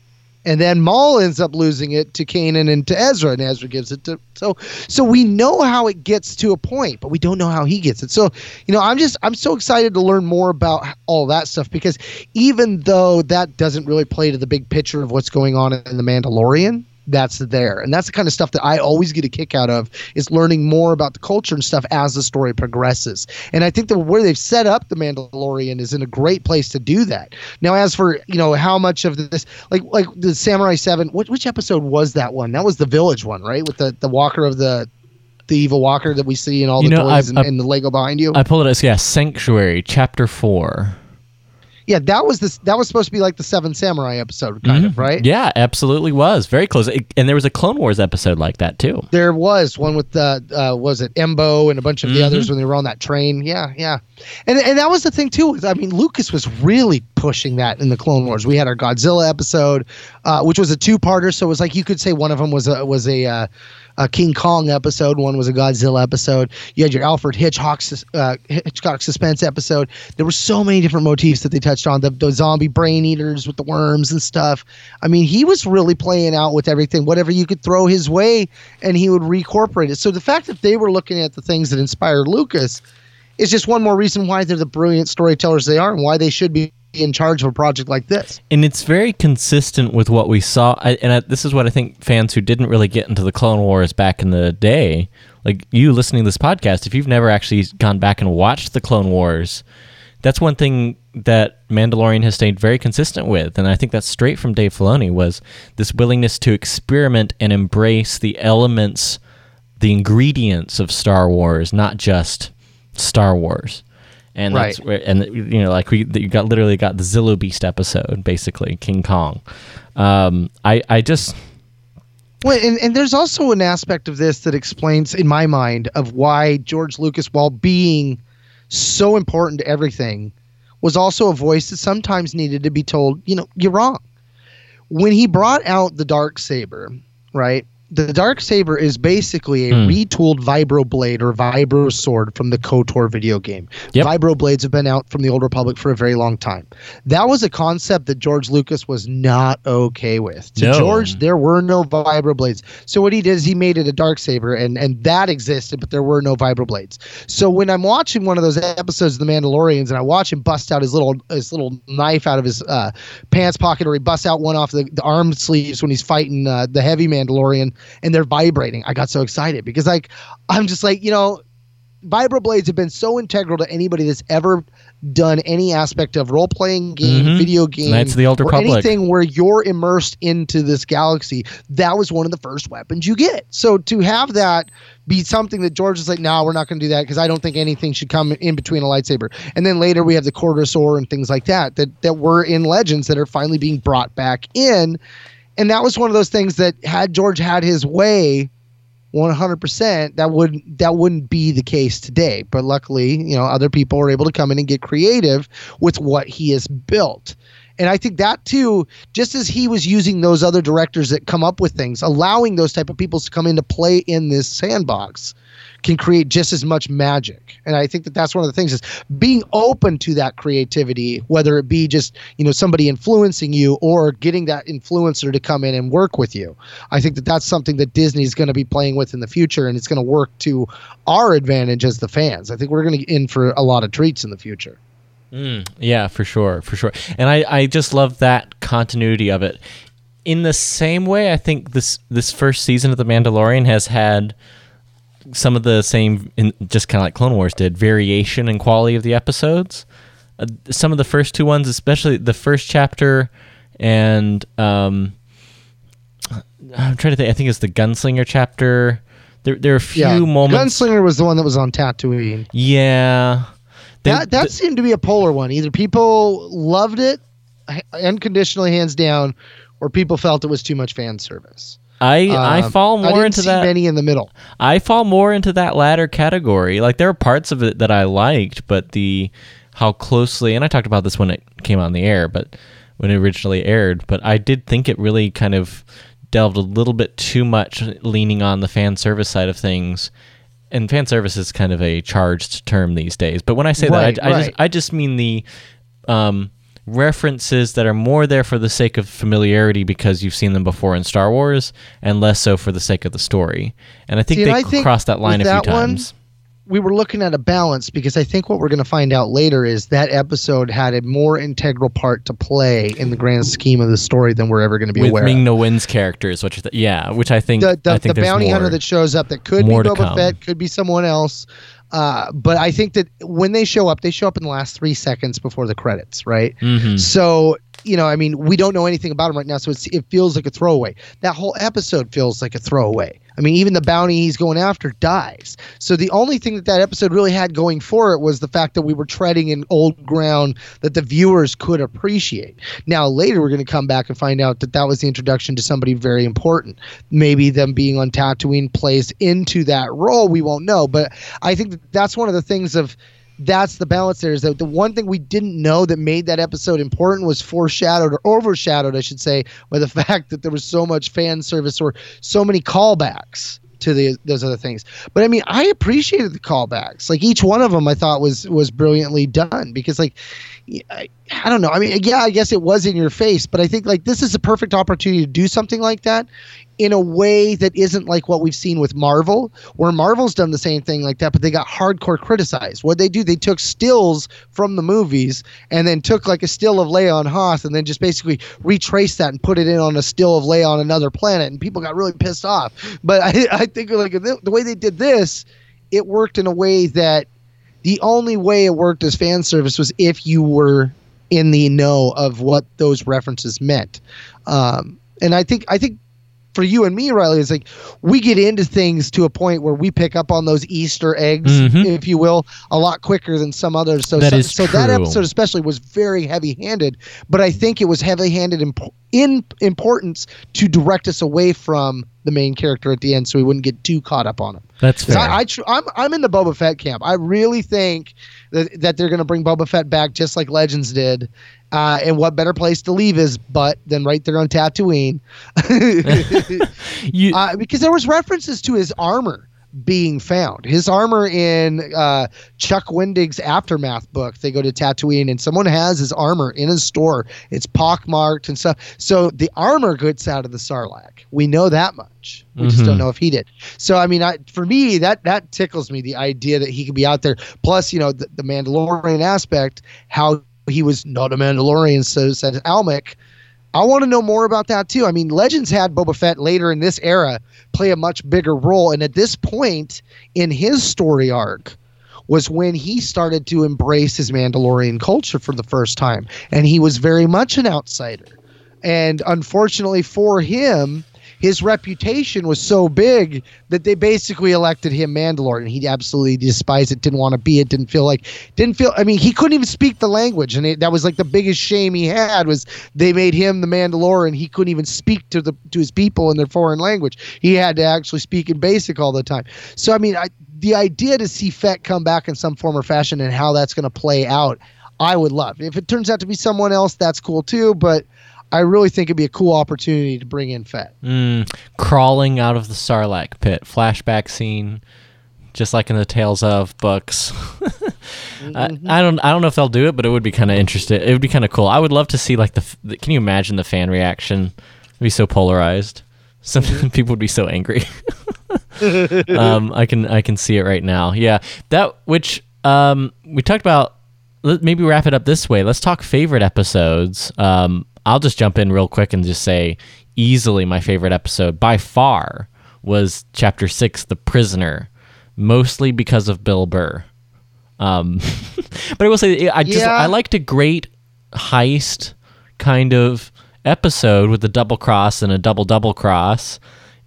And then Maul ends up losing it to Kanan and to Ezra, and Ezra gives it to so so we know how it gets to a point, but we don't know how he gets it. So, you know, I'm just I'm so excited to learn more about all that stuff because even though that doesn't really play to the big picture of what's going on in the Mandalorian, that's there. And that's the kind of stuff that I always get a kick out of is learning more about the culture and stuff as the story progresses. And I think that where they've set up the Mandalorian is in a great place to do that. Now, as for you know how much of this, like like the Samurai Seven, what, which episode was that one? That was the Village one, right? With the the Walker of the the evil Walker that we see in all You the know, toys I- and, I- and the Lego behind you. I pulled it as yeah, Sanctuary, Chapter Four. Yeah, that was this. That was supposed to be like the Seven Samurai episode, kind of, right? Mm-hmm. Yeah, absolutely was very close. It- and there was a Clone Wars episode like that too. There was one with the uh, was it Embo and a bunch of the Mhm. others when they were on that train. Yeah, yeah, and and that was the thing too. Is I mean, Lucas was really pushing that in the Clone Wars. We had our Godzilla episode, uh, which was a two-parter. So it was like you could say one of them was a was a, uh, a King Kong episode, one was a Godzilla episode. You had your Alfred Hitchcock uh, Hitchcock suspense episode. There were so many different motifs that they touched on. The, the zombie brain eaters with the worms and stuff. I mean, he was really playing out with everything. Whatever you could throw his way, and he would reincorporate it. So the fact that they were looking at the things that inspired Lucas is just one more reason why they're the brilliant storytellers they are, and why they should be in charge of a project like this. and it's very consistent with what we saw. I, and I, this is what I think fans who didn't really get into the Clone Wars back in the day, like you listening to this podcast, if you've never actually gone back and watched the Clone Wars, that's one thing that Mandalorian has stayed very consistent with, and I think that's straight from Dave Filoni was this willingness to experiment and embrace the elements, the ingredients of Star Wars, not just Star Wars. And that's Right. where, and you know, like we you got literally got the Zillo Beast episode, basically King Kong. Um, I I just Well, and, and there's also an aspect of this that explains, in my mind, of why George Lucas, while being so important to everything, was also a voice that sometimes needed to be told, you know, you're wrong. When he brought out the dark saber, right? The dark saber is basically a Hmm. retooled vibro blade or vibro sword from the KOTOR video game. Yep. Vibro blades have been out from the Old Republic for a very long time. That was a concept that George Lucas was not okay with. To No. George, there were no vibro blades. So what he did is he made it a dark saber, and and that existed, but there were no vibro blades. So when I'm watching one of those episodes of The Mandalorians, and I watch him bust out his little his little knife out of his uh, pants pocket, or he busts out one off the, the arm sleeves when he's fighting uh, the heavy Mandalorian, and they're vibrating. I got so excited because like I'm just like you know vibroblades have been so integral to anybody that's ever done any aspect of role playing game, Mhm. video game, Knights of the Old or anything where you're immersed into this galaxy. That was one of the first weapons you get. So to have that be something that George is like, no, we're not going to do that because I don't think anything should come in between a lightsaber. And then later we have the Cordosaur and things like that that that were in Legends that are finally being brought back in. And that was one of those things that had George had his way, 100% that would that wouldn't be the case today. But luckily you know other people are able to come in and get creative with what he has built. And i think that too just as he was using those other directors that come up with things allowing those type of people to come in to play in this sandbox can create just as much magic and i think that that's one of the things is being open to that creativity whether it be just you know somebody influencing you or getting that influencer to come in and work with you i think that that's something that disney's going to be playing with in the future and it's going to work to our advantage as the fans i think we're going to in for a lot of treats in the future Mm, yeah, for sure, for sure. And I, I just love that continuity of it. In the same way, I think this this first season of The Mandalorian has had some of the same, in, just kind of like Clone Wars did, variation in quality of the episodes. Uh, some of the first two ones, especially the first chapter, and um, I'm trying to think. I think it's the Gunslinger chapter. There, there are a few moments. gunslinger was the one that was on tatooine Yeah. They- that that seemed to be a polar one. Either people loved it unconditionally, hands down, or people felt it was too much fan service. I I Um, fall I more didn't into see that. Many in the middle. I fall more into that latter category. Like there are parts of it that I liked, but the how closely and I talked about this when it came on the air, but when it originally aired, but I did think it really kind of delved a little bit too much leaning on the fan service side of things and fan service is kind of a charged term these days. But when I say Right, that, I, I right. just I just mean the um, references that are more there for the sake of familiarity because you've seen them before in Star Wars, and less so for the sake of the story. And I think See, they I think crossed that line a few one, times. we were looking at a balance because I think what we're going to find out later is that episode had a more integral part to play in the grand scheme of the story than we're ever going to be With aware Ming of. Na Wen's characters, which the, yeah, which I think The, the, I think the bounty hunter that shows up that could be Boba. Fett, could be someone else. Uh, but I think that when they show up, they show up in the last three seconds before the credits, right? Mhm. So you know, I mean, we don't know anything about him right now, so it feels like a throwaway. That whole episode feels like a throwaway. I mean, even the bounty he's going after dies. So the only thing that that episode really had going for it was the fact that we were treading in old ground that the viewers could appreciate. Now later we're going to come back and find out that that was the introduction to somebody very important. Maybe them being on Tatooine plays into that role. We won't know, but I think that that's one of the things of that's the balance there is that the one thing we didn't know that made that episode important was foreshadowed or overshadowed, I should say, by the fact that there was so much fan service or so many callbacks to the those other things. But I mean, I appreciated the callbacks. Like each one of them, I thought was was brilliantly done because like. I, I don't know. I mean, yeah, I guess it was in your face, but I think like this is a perfect opportunity to do something like that in a way that isn't like what we've seen with Marvel, where Marvel's done the same thing like that, but they got hardcore criticized. What they do, they took stills from the movies and then took like a still of Leia on Hoth and then just basically retraced that and put it in on a still of Leia on another planet, and people got really pissed off. But I, I think like the, the way they did this, it worked in a way that the only way it worked as fan service was if you were in the know of what those references meant. Um, and I think I think for you and me, Riley, it's like we get into things to a point where we pick up on those Easter eggs, Mhm. if you will, a lot quicker than some others. So That so, so that episode especially was very heavy-handed, but I think it was heavy-handed in, in importance to direct us away from the main character at the end, so we wouldn't get too caught up on him. That's fair. I, I tr- I'm I'm in the Boba Fett camp. I really think that that they're going to bring Boba Fett back just like Legends did. Uh, and what better place to leave his butt than right there on Tatooine? uh, because there was references to his armor being found. His armor in uh, Chuck Wendig's Aftermath book. They go to Tatooine and someone has his armor in his store. It's pockmarked and stuff. So the armor gets out of the Sarlacc. We know that much. We just Mhm. don't know if he did. So I mean, I, for me, that that tickles me. The idea that he could be out there. Plus, you know, the, the Mandalorian aspect. How he was not a Mandalorian, so said Almec. I want to know more about that too. I mean, Legends had Boba Fett later in this era play a much bigger role, and at this point in his story arc was when he started to embrace his Mandalorian culture for the first time, and he was very much an outsider. And unfortunately for him, his reputation was so big that they basically elected him Mandalorian. And he absolutely despised it, didn't want to be it, didn't feel like, didn't feel. I mean, he couldn't even speak the language, and it, that was like the biggest shame he had was they made him the Mandalorian. And he couldn't even speak to the to his people in their foreign language. He had to actually speak in basic all the time. So I mean, I, the idea to see Fett come back in some form or fashion and how that's going to play out, I would love. If it turns out to be someone else, that's cool too. But I really think it'd be a cool opportunity to bring in Fett. Mm, crawling out of the Sarlacc pit, flashback scene, just like in the Tales of books. I, I don't, I don't know if they'll do it, but it would be kind of interesting. It would be kind of cool. I would love to see like the. the- Can you imagine the fan reaction? It'd be so polarized. Some people would be so angry. um, I can, I can see it right now. Yeah, that which um, we talked about. Let maybe wrap it up this way. Let's talk favorite episodes. Um, I'll just jump in real quick and just say easily my favorite episode by far was chapter six, The Prisoner, mostly because of Bill Burr. Um, but I will say, I just Yeah. I liked a great heist kind of episode with a double cross and a double double cross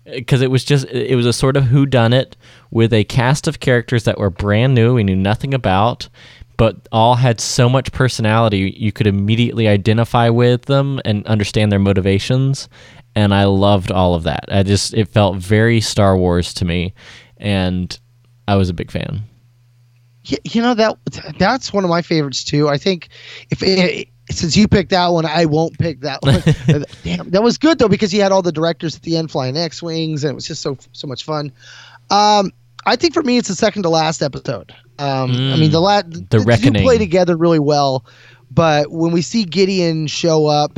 because it was just it was a sort of who done it with a cast of characters that were brand new we knew nothing about but all had so much personality you could immediately identify with them and understand their motivations and I loved all of that I just it felt very Star Wars to me and I was a big fan You know that that's one of my favorites too. I think if it, since you picked that one, I won't pick that one. Damn, that was good though because he had all the directors at the end flying X wings, and it was just so so much fun. Um, I think for me, it's the second to last episode. Um, I mean, the la- the, two Reckoning. play together really well, but when we see Gideon show up,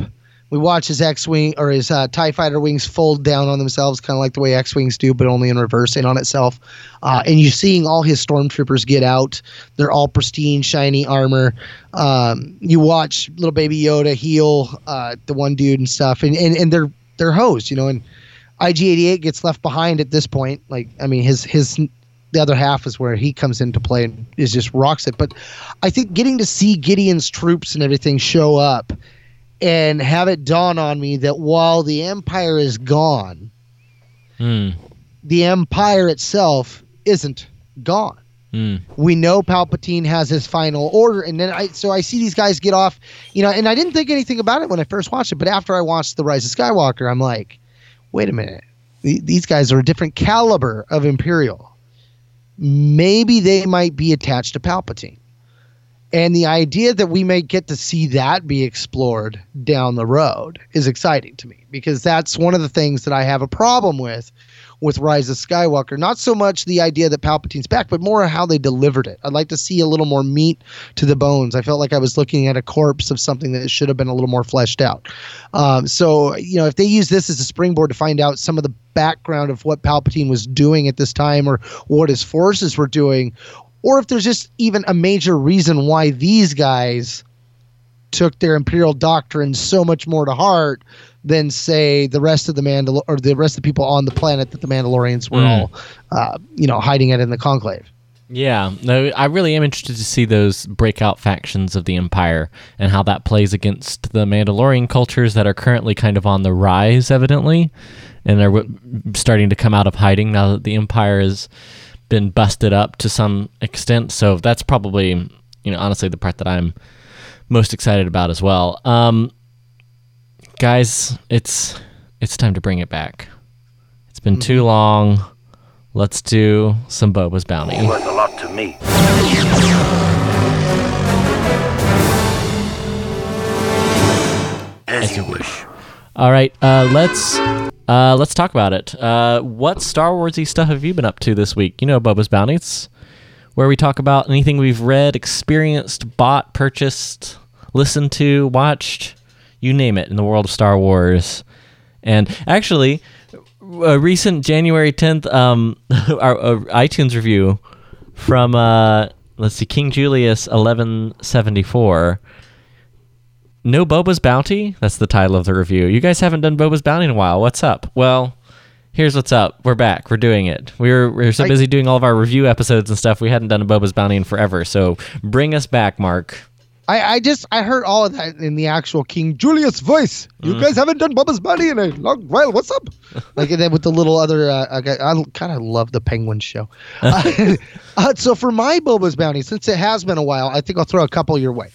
we watch his X-wing or his uh, Tie Fighter wings fold down on themselves, kind of like the way X-wings do, but only in reverse, and on itself. Uh, and you're seeing all his stormtroopers get out. They're all pristine, shiny armor. Um, you watch little baby Yoda heal uh, the one dude and stuff, and and, and they're they're hosed, you know, and IG88 gets left behind at this point. Like, I mean, his his the other half is where he comes into play and is just rocks it. But I think getting to see Gideon's troops and everything show up and have it dawn on me that while the Empire is gone, Hmm. the Empire itself isn't gone. Hmm. We know Palpatine has his final order, and then I so I see these guys get off, you know, and I didn't think anything about it when I first watched it, but after I watched The Rise of Skywalker, I'm like, wait a minute, Th- these guys are a different caliber of Imperial. Maybe they might be attached to Palpatine. And the idea that we may get to see that be explored down the road is exciting to me because that's one of the things that I have a problem with with Rise of Skywalker. Not so much the idea that Palpatine's back, but more how they delivered it. I'd like to see a little more meat to the bones. I felt like I was looking at a corpse of something that should have been a little more fleshed out. Um, so, you know, if they use this as a springboard to find out some of the background of what Palpatine was doing at this time or what his forces were doing, or if there's just even a major reason why these guys took their imperial doctrine so much more to heart than say the rest of the Mandal or the rest of the people on the planet that the Mandalorians were Mm. all, uh, you know, hiding it in the conclave. Yeah, no, I really am interested to see those breakout factions of the Empire and how that plays against the Mandalorian cultures that are currently kind of on the rise, evidently, and are w- starting to come out of hiding now that the Empire has been busted up to some extent. So that's probably, you know, honestly, the part that I'm most excited about as well. Um, guys, it's it's time to bring it back. It's been too long. Let's do some Boba's Bounty. Worth a lot to me. As you wish. All right, uh, let's uh, let's talk about it. Uh, what Star Warsy stuff have you been up to this week? You know, Boba's Bounty. It's where we talk about anything we've read, experienced, bought, purchased, listened to, watched, you name it, in the world of Star Wars. And actually, a recent January tenth, um, our, our iTunes review from uh, let's see, King Julius eleven seventy four. No Boba's Bounty? That's the title of the review. You guys haven't done Boba's Bounty in a while. What's up? Well, here's what's up. We're back. We're doing it. We were, we were so busy doing all of our review episodes and stuff, we hadn't done a Boba's Bounty in forever. So bring us back, Mark. I, I just I heard all of that in the actual King Julius voice. You Mm. guys haven't done Bubba's Bunny in a long while. What's up? like and then with the little other, uh, uh, guy- I kind of love the Penguin show. Uh, uh, so for my Boba's Bounty, since it has been a while, I think I'll throw a couple your way.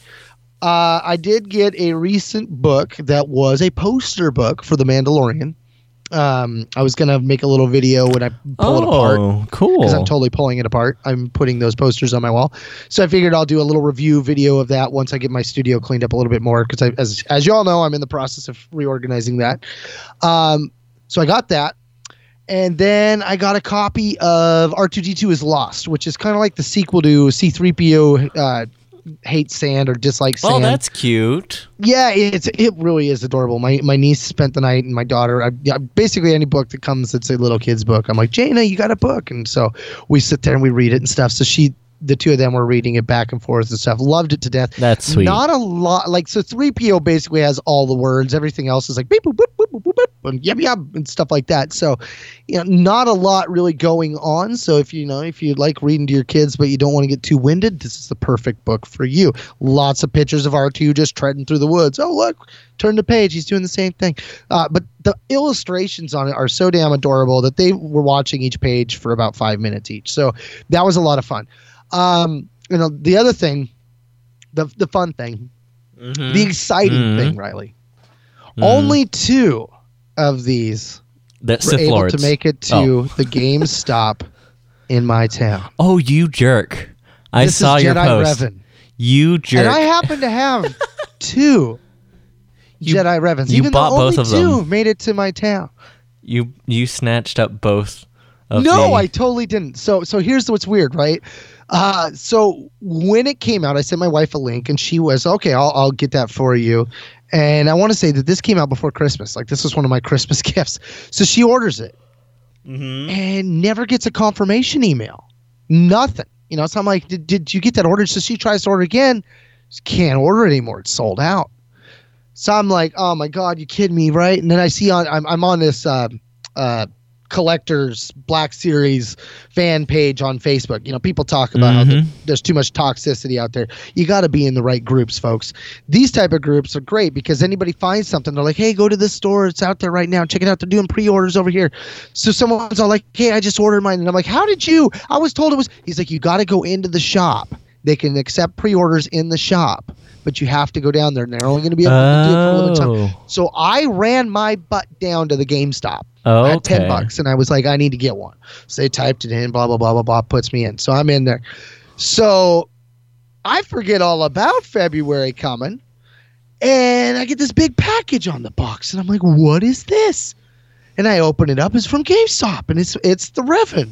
Uh, I did get a recent book that was a poster book for The Mandalorian. Um, I was gonna make a little video when I pull it apart. Oh, cool. Because I'm totally pulling it apart. I'm putting those posters on my wall. So I figured I'll do a little review video of that once I get my studio cleaned up a little bit more. Because as as you all know, I'm in the process of reorganizing that. Um, so I got that. And then I got a copy of R2D2 is Lost, which is kind of like the sequel to C3PO uh, Hate Sand or Dislike oh, Sand. Oh, that's cute. Yeah, it's it really is adorable. My my niece spent the night, and my daughter. I, yeah, basically, any book that comes that's a little kid's book, I'm like, Jaina, you got a book, and so we sit there and we read it and stuff. So she, the two of them, were reading it back and forth and stuff. Loved it to death. That's sweet. Not a lot. Like so, three PO basically has all the words. Everything else is like beep boop boop boop boop boop, boop and yum yum and stuff like that. So, you know, not a lot really going on. So if you know if you like reading to your kids but you don't want to get too winded, this is the perfect book for you. Lots of pictures of R2 just treading through the woods. Oh look, turn the page. He's doing the same thing. Uh, but the illustrations on it are so damn adorable that they were watching each page for about five minutes each. So that was a lot of fun. Um, you know, the other thing, the the fun thing, the exciting Mhm. thing, Riley. Mhm. Only two of these That were able Lords. to make it to Oh. the GameStop in my town. Oh, you jerk! I This is saw your Jedi post. Revan. You jerk! And I happen to have two Jedi Revans. you Even bought both of two them. made it to my town. you you snatched up both no, I totally didn't. So so here's what's weird, right? Uh, so when it came out, I sent my wife a link, and she was okay. I'll I'll get that for you. And I want to say that this came out before Christmas. Like this was one of my Christmas gifts. So she orders it, and never gets a confirmation email. Nothing. You know. So I'm like, did, did you get that order? So she tries to order again. She can't order it anymore. It's sold out. So I'm like, oh my god, you kidding me, right? And then I see on I'm I'm on this uh, uh, collectors Black Series fan page on Facebook. You know, people talk about how mm-hmm. th- there's too much toxicity out there. You got to be in the right groups, folks. These type of groups are great because anybody finds something, they're like, hey, go to this store. It's out there right now. Check it out. They're doing pre-orders over here. So someone's all like, hey, I just ordered mine, and I'm like, how did you? I was told it was. He's like, you got to go into the shop. They can accept pre-orders in the shop. But you have to go down there, and they're only going to be able to do it for a limited time. Oh. So I ran my butt down to the GameStop. I had ten bucks, and I was like, I need to get one. So they typed it in, blah blah blah blah blah, puts me in. So I'm in there. So I forget all about February coming, and I get this big package on the box, and I'm like, what is this? And I open it up. It's from GameStop, and it's it's the Revan.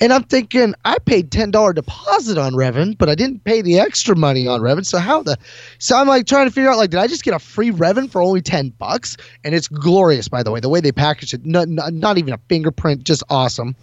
And I'm thinking, I paid ten dollar deposit on Revan, but I didn't pay the extra money on Revan. So how the? So I'm like trying to figure out, like, did I just get a free Revan for only ten bucks? And it's glorious, by the way. The way they package it, not, not, not even a fingerprint, just awesome.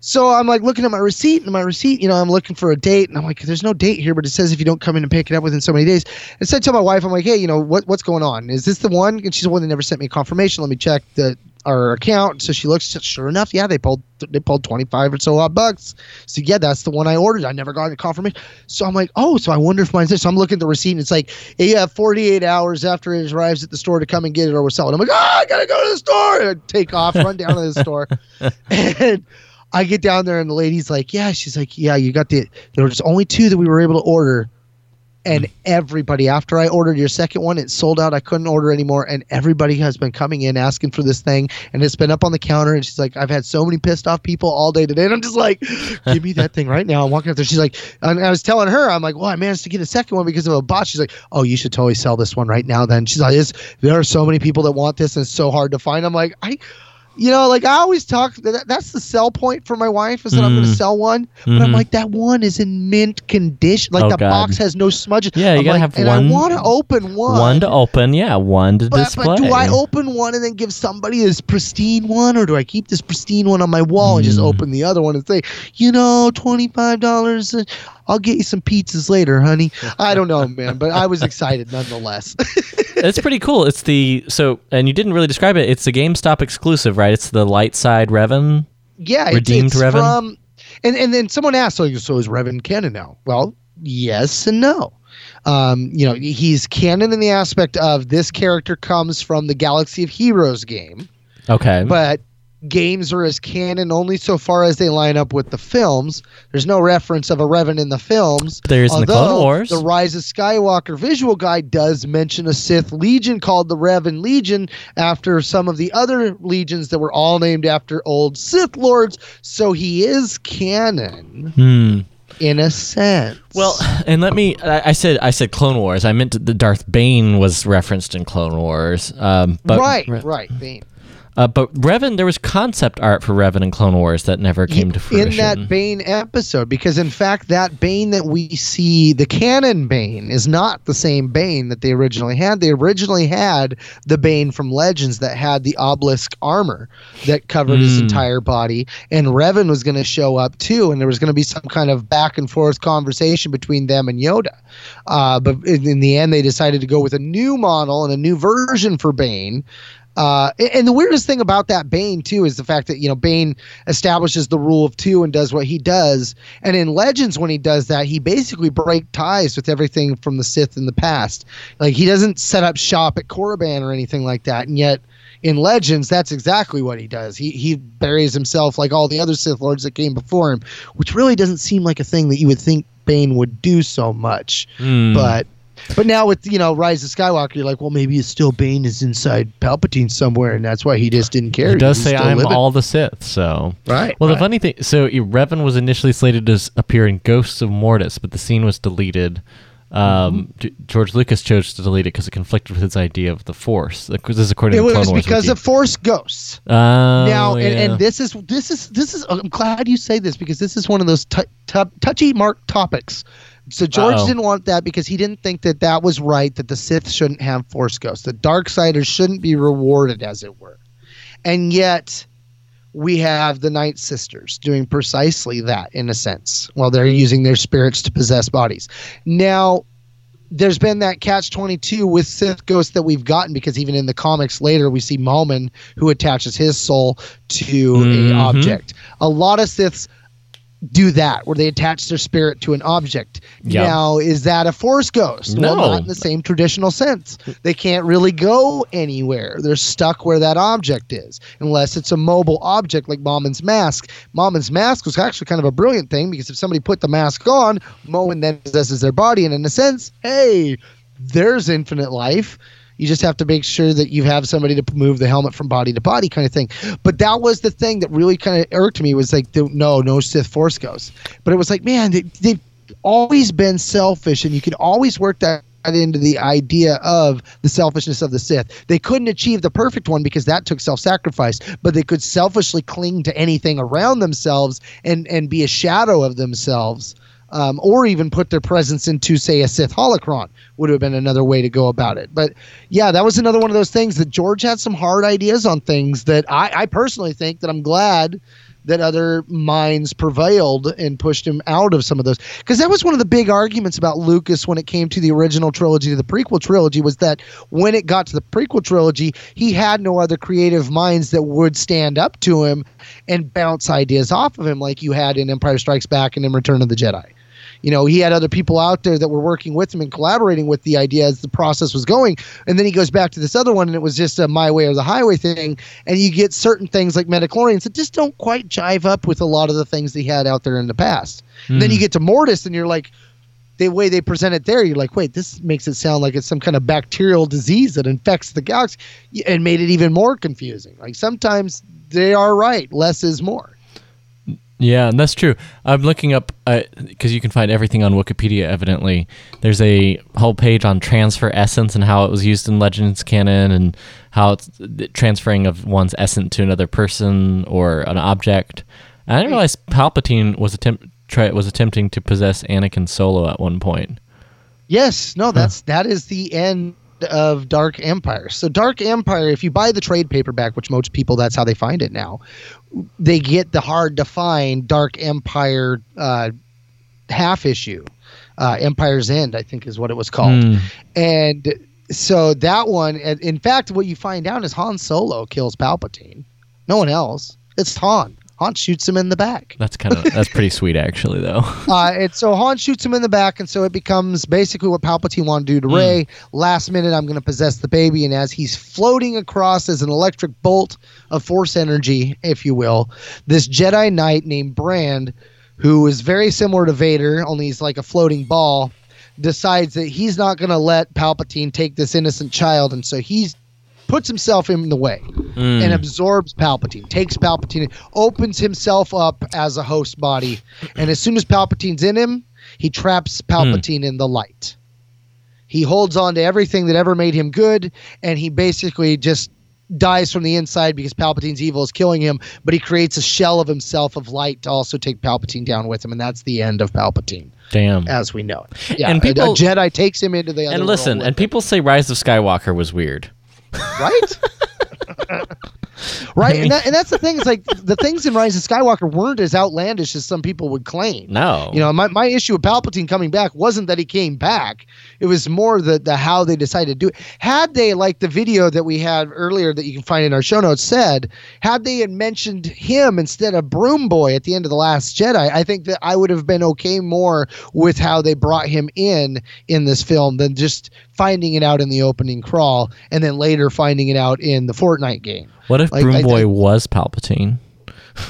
So I'm like looking at my receipt, and my receipt, you know, I'm looking for a date, and I'm like, there's no date here, but it says if you don't come in and pick it up within so many days. And so I tell my wife, I'm like, hey, you know, what what's going on? Is this the one? And she's the one that never sent me a confirmation. Let me check the our account. So she looks, sure enough, yeah, they pulled they pulled 25 or so odd bucks. So yeah, that's the one I ordered. I never got a confirmation. So I'm like, oh, so I wonder if mine's this. So I'm looking at the receipt, and it's like, yeah, 48 hours after it arrives at the store to come and get it, or we're selling. I'm like, oh, I gotta go to the store. And I take off, run down to the store, and I get down there and the lady's like, "Yeah." She's like, "Yeah, you got the. There was only two that we were able to order, and hmm. everybody after I ordered your second one, it sold out. I couldn't order anymore, and everybody has been coming in asking for this thing, and it's been up on the counter. And she's like, "I've had so many pissed off people all day today," and I'm just like, "Give me that thing right now." I'm walking up there. She's like, and I was telling her, I'm like, "Well, I managed to get a second one because of a bot." She's like, "Oh, you should totally sell this one right now." Then she's like, "It's- "There are so many people that want this, and it's so hard to find." I'm like, "I." you know, like I always talk. That, that's the sell point for my wife is that I'm going to Mm. sell one, but I'm Mhm. like that one is in mint condition. Like Oh, the God. box has no smudges. Yeah, you I'm gotta like, have and one- I want to open one. One to open, yeah. One to but, display. but do I open one and then give somebody this pristine one, or do I keep this pristine one on my wall and just Mm. open the other one and say, you know, twenty five dollars, I'll get you some pizzas later, honey. I don't know, man, but I was excited nonetheless. it's pretty cool. It's the so, and you didn't really describe it. It's the GameStop exclusive, right? It's the light side Revan. Yeah, it's, Redeemed it's Revan? from, and and then someone asked, so so is Revan canon now? Well, yes and no. Um, you know, he's canon in the aspect of this character comes from the Galaxy of Heroes game, Okay. but games are as canon only so far as they line up with the films. There's no reference of a Revan in the films. There is in the Clone Wars. The Rise of Skywalker visual guide does mention a Sith Legion called the Revan Legion after some of the other legions that were all named after old Sith lords. So he is canon Hmm. in a sense. Well, and let me. I, I said I said Clone Wars. I meant the Darth Bane was referenced in Clone Wars. Um, but right, right, Bane. Uh, but Revan, there was concept art for Revan and Clone Wars that never came to fruition. in that Bane episode because in fact that Bane that we see the canon Bane is not the same Bane that they originally had they originally had the Bane from Legends that had the obelisk armor that covered his Mm. entire body and Revan was going to show up too and there was going to be some kind of back and forth conversation between them and Yoda uh, but in, in the end they decided to go with a new model and a new version for Bane uh, and- the weirdest thing about that Bane too is the fact that you know Bane establishes the rule of two and does what he does. And in Legends, when he does that, he basically break ties with everything from the Sith in the past. Like he doesn't set up shop at Korriban or anything like that. And yet, in Legends, that's exactly what he does. He he buries himself like all the other Sith lords that came before him, which really doesn't seem like a thing that you would think Bane would do so much. Hmm. But but now with you know Rise of Skywalker, you're like, well, maybe it's still Bane is inside Palpatine somewhere, and that's why he just didn't care. He does say I'm living." all the Sith, so Right, Well, the funny thing, so Revan was initially slated to appear in Ghosts of Mortis, but the scene was deleted Um, G- George Lucas chose to delete it because it conflicted with his idea of the Force. This is according It to Clone was Wars because Wiki. of Force Ghosts. Oh, now, and, and this is this is this is. I'm glad you say this because this is one of those t- t- touchy mark topics. So George Uh-oh. didn't want that because he didn't think that that was right. That the Sith shouldn't have Force Ghosts. The Dark Siders shouldn't be rewarded, as it were. And yet, we have the Night Sisters doing precisely that in a sense. While they're using their spirits to possess bodies. Now, there's been that catch 22 with Sith ghosts that we've gotten because even in the comics later we see Malman who attaches his soul to Mhm. a object. A lot of Siths do that where they attach their spirit to an object. Yep. Now, is that a force ghost? No. Well, not in the same traditional sense. They can't really go anywhere. They're stuck where that object is, unless it's a mobile object like Momin's mask. Momin's mask was actually kind of a brilliant thing because if somebody put the mask on, Momin then possesses their body, and in a sense, hey, there's infinite life. You just have to make sure that you have somebody to move the helmet from body to body, kind of thing. But that was the thing that really kind of irked me was like, no, no Sith Force Ghosts. But it was like, man, they, they've always been selfish, and you can always work that into the idea of the selfishness of the Sith. They couldn't achieve the perfect one because that took self-sacrifice, but they could selfishly cling to anything around themselves and and be a shadow of themselves. Um, or even put their presence into, say, a Sith holocron would have been another way to go about it. But yeah, that was another one of those things that George had some hard ideas on things that I, I personally think that I'm glad that other minds prevailed and pushed him out of some of those because that was one of the big arguments about Lucas when it came to the original trilogy to the prequel trilogy was that when it got to the prequel trilogy he had no other creative minds that would stand up to him and bounce ideas off of him like you had in Empire Strikes Back and in Return of the Jedi you know he had other people out there that were working with him and collaborating with the idea as the process was going. And then he goes back to this other one and it was just a my way or the highway thing. And you get certain things like midi-chlorians that just don't quite jive up with a lot of the things he had out there in the past. And then Hmm. you get to mortis and you're like the way they present it there you're like wait this makes it sound like it's some kind of bacterial disease that infects the galaxy. And made it even more confusing. Like sometimes they are right less is more Yeah, and that's true. I'm looking up uh, because you can find everything on Wikipedia. Evidently, there's a whole page on transfer essence and how it was used in Legends canon, and how it's transferring of one's essence to another person or an object. And I didn't hmm. realize Palpatine was attempt try was attempting to possess Anakin Solo at one point. Yes, no, that's that is the end of Dark Empire. So Dark Empire, if you buy the trade paperback, which most people that's how they find it now, they get the hard to find Dark Empire uh, half issue. Uh, Empire's End, I think, is what it was called. Hmm. And so that one, in fact, what you find out is Han Solo kills Palpatine. No one else. It's Han. Han shoots him in the back. That's kind of that's pretty sweet, actually, though. Uh, and so Han shoots him in the back, and so it becomes basically what Palpatine wanted to do to Hmm. Rey. Last minute, I'm going to possess the baby, and as he's floating across as an electric bolt of Force energy, if you will, this Jedi Knight named Brand, who is very similar to Vader, only he's like a floating ball, decides that he's not going to let Palpatine take this innocent child, and so he's puts himself in the way Mm. and absorbs Palpatine, takes Palpatine, opens himself up as a host body, and as soon as Palpatine's in him, he traps Palpatine in the light. He holds on to everything that ever made him good, and he basically just dies from the inside because Palpatine's evil is killing him, but he creates a shell of himself of light to also take Palpatine down with him, and that's the end of Palpatine Damn. as we know it. Yeah, And a- people- Jedi takes him into the other and listen, and people say Rise of Skywalker was weird. Right? right, and, that, and that's the thing. Is like the things in Rise of Skywalker weren't as outlandish as some people would claim. No. You know, my, my issue with Palpatine coming back wasn't that he came back. It was more the the how they decided to do it. Had they like the video that we had earlier that you can find in our show notes said, had they had mentioned him instead of Broom Boy at the end of the Last Jedi, I think that I would have been okay more with how they brought him in in this film than just finding it out in the opening crawl and then later finding it out in the Fortnite game. What if Like, Broom I Boy was Palpatine?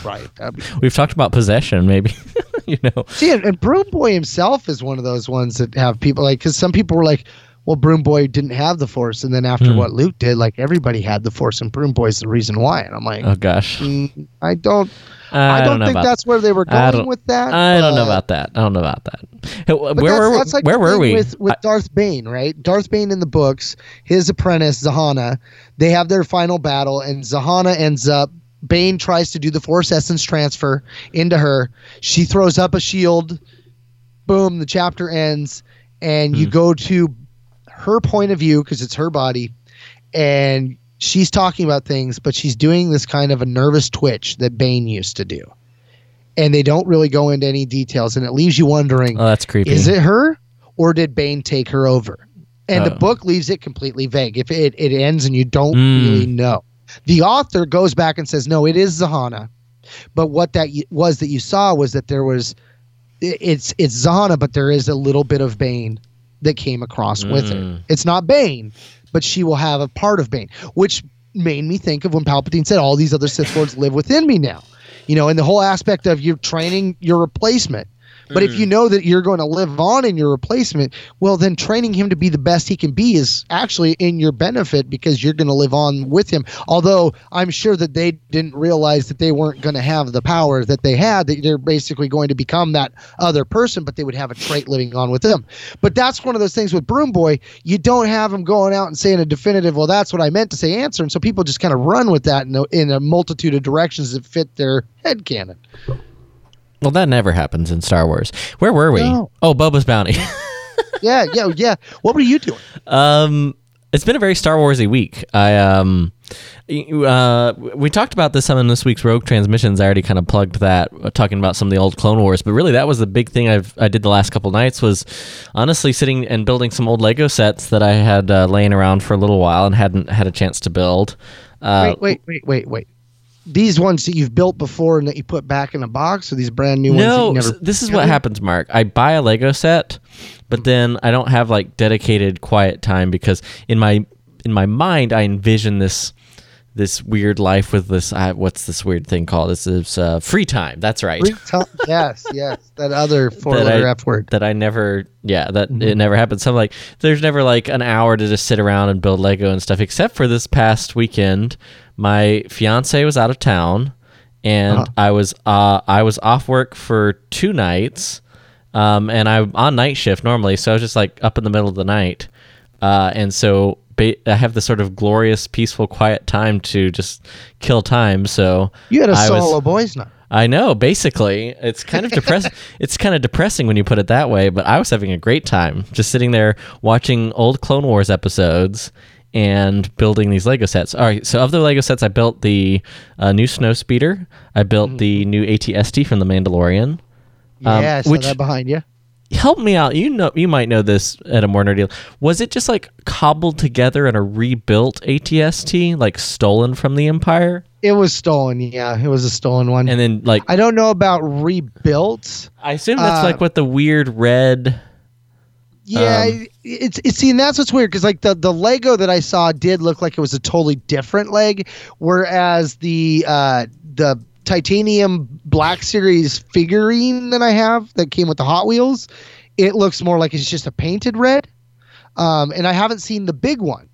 Right. that'd be- We've talked about possession, maybe. you know. See, and, and Broom Boy himself is one of those ones that have people like, because some people were like, well, Broom Boy didn't have the Force, and then after Hmm. what Luke did, like everybody had the Force, and Broom Boy's the reason why. And I'm like, Oh gosh. mm, I don't, I, I don't, know think that's where they were going with that. I don't know about that. I don't know about that. Where that's, were that's like where were we? with, with Darth Bane, right? Darth Bane in the books, his apprentice Zannah, they have their final battle, and Zannah ends up. Bane tries to do the Force Essence transfer into her. She throws up a shield. Boom! The chapter ends, and Hmm. you go to her point of view because it's her body, and she's talking about things, but she's doing this kind of a nervous twitch that Bane used to do. And they don't really go into any details, and it leaves you wondering Oh, that's creepy. is it her or did Bane take her over? And the Oh. book leaves it completely vague. If it, it ends and you don't Mm. really know. The author goes back and says, no, it is Zannah. But what that was that you saw was that there was, it's it's Zahana, but there is a little bit of Bane that came across with Mm. it. It's not Bane, but she will have a part of Bane, which made me think of when Palpatine said, all these other Sith Lords live within me now. You know, and the whole aspect of you training your replacement. But if you mm. know that you're going to live on in your replacement, well, then training him to be the best he can be is actually in your benefit because you're going to live on with him. Although I'm sure that they didn't realize that they weren't going to have the power that they had, that they're basically going to become that other person, but they would have a trait living on with them. But that's one of those things with Broom Boy. You don't have him going out and saying a definitive, well, that's what I meant to say answer. And so people just kind of run with that in a, in a multitude of directions that fit their head canon. Well, that never happens in Star Wars. Where were we? No. Oh, Boba's Bounty. yeah, yeah, yeah. What were you doing? Um, it's been a very Star Warsy week. I um, uh, we talked about this some in this week's Rogue Transmissions. I already kind of plugged that, uh, talking about some of the old Clone Wars. But really, that was the big thing I've I did the last couple nights was honestly sitting and building some old Lego sets that I had uh, laying around for a little while and hadn't had a chance to build. Uh, wait, wait, wait, wait, wait. These ones that you've built before and that you put back in a box, or these brand new ones? No, you never this is what happens, Mark. I buy a Lego set, but then I don't have like dedicated quiet time because in my in my mind I envision this this weird life with this uh, what's this weird thing called? This is uh, free time. That's right. Free time. yes, yes. That other four that letter I, F word. that I never, yeah, that it never happened. So I'm like, there's never like an hour to just sit around and build Lego and stuff, except for this past weekend. My fiance was out of town, and Uh-huh. I was uh, I was off work for two nights, um, and I'm on night shift normally, so I was just like up in the middle of the night, uh, and so. Ba- I have this sort of glorious, peaceful, quiet time to just kill time. So You had a I was- solo boys night. I know. Basically, it's kind of depressing. it's kind of depressing when you put it that way. But I was having a great time just sitting there watching old Clone Wars episodes and building these Lego sets. All right. So of the Lego sets, I built the uh, new Snow Speeder. I built the new ATST from the Mandalorian. um, Yeah, which that behind you. help me out. You know, you might know this at a more nerdy. Was it just like cobbled together in a rebuilt ATST, like stolen from the Empire? It was stolen. Yeah, it was a stolen one. And then like I don't know about rebuilt. I assume that's Uh, like what the weird red. Yeah, Um, it's it's see, and that's what's weird because like the the Lego that I saw did look like it was a totally different leg, whereas the uh the titanium Black Series figurine that I have that came with the Hot Wheels, it looks more like it's just a painted red. Um, and I haven't seen the big one,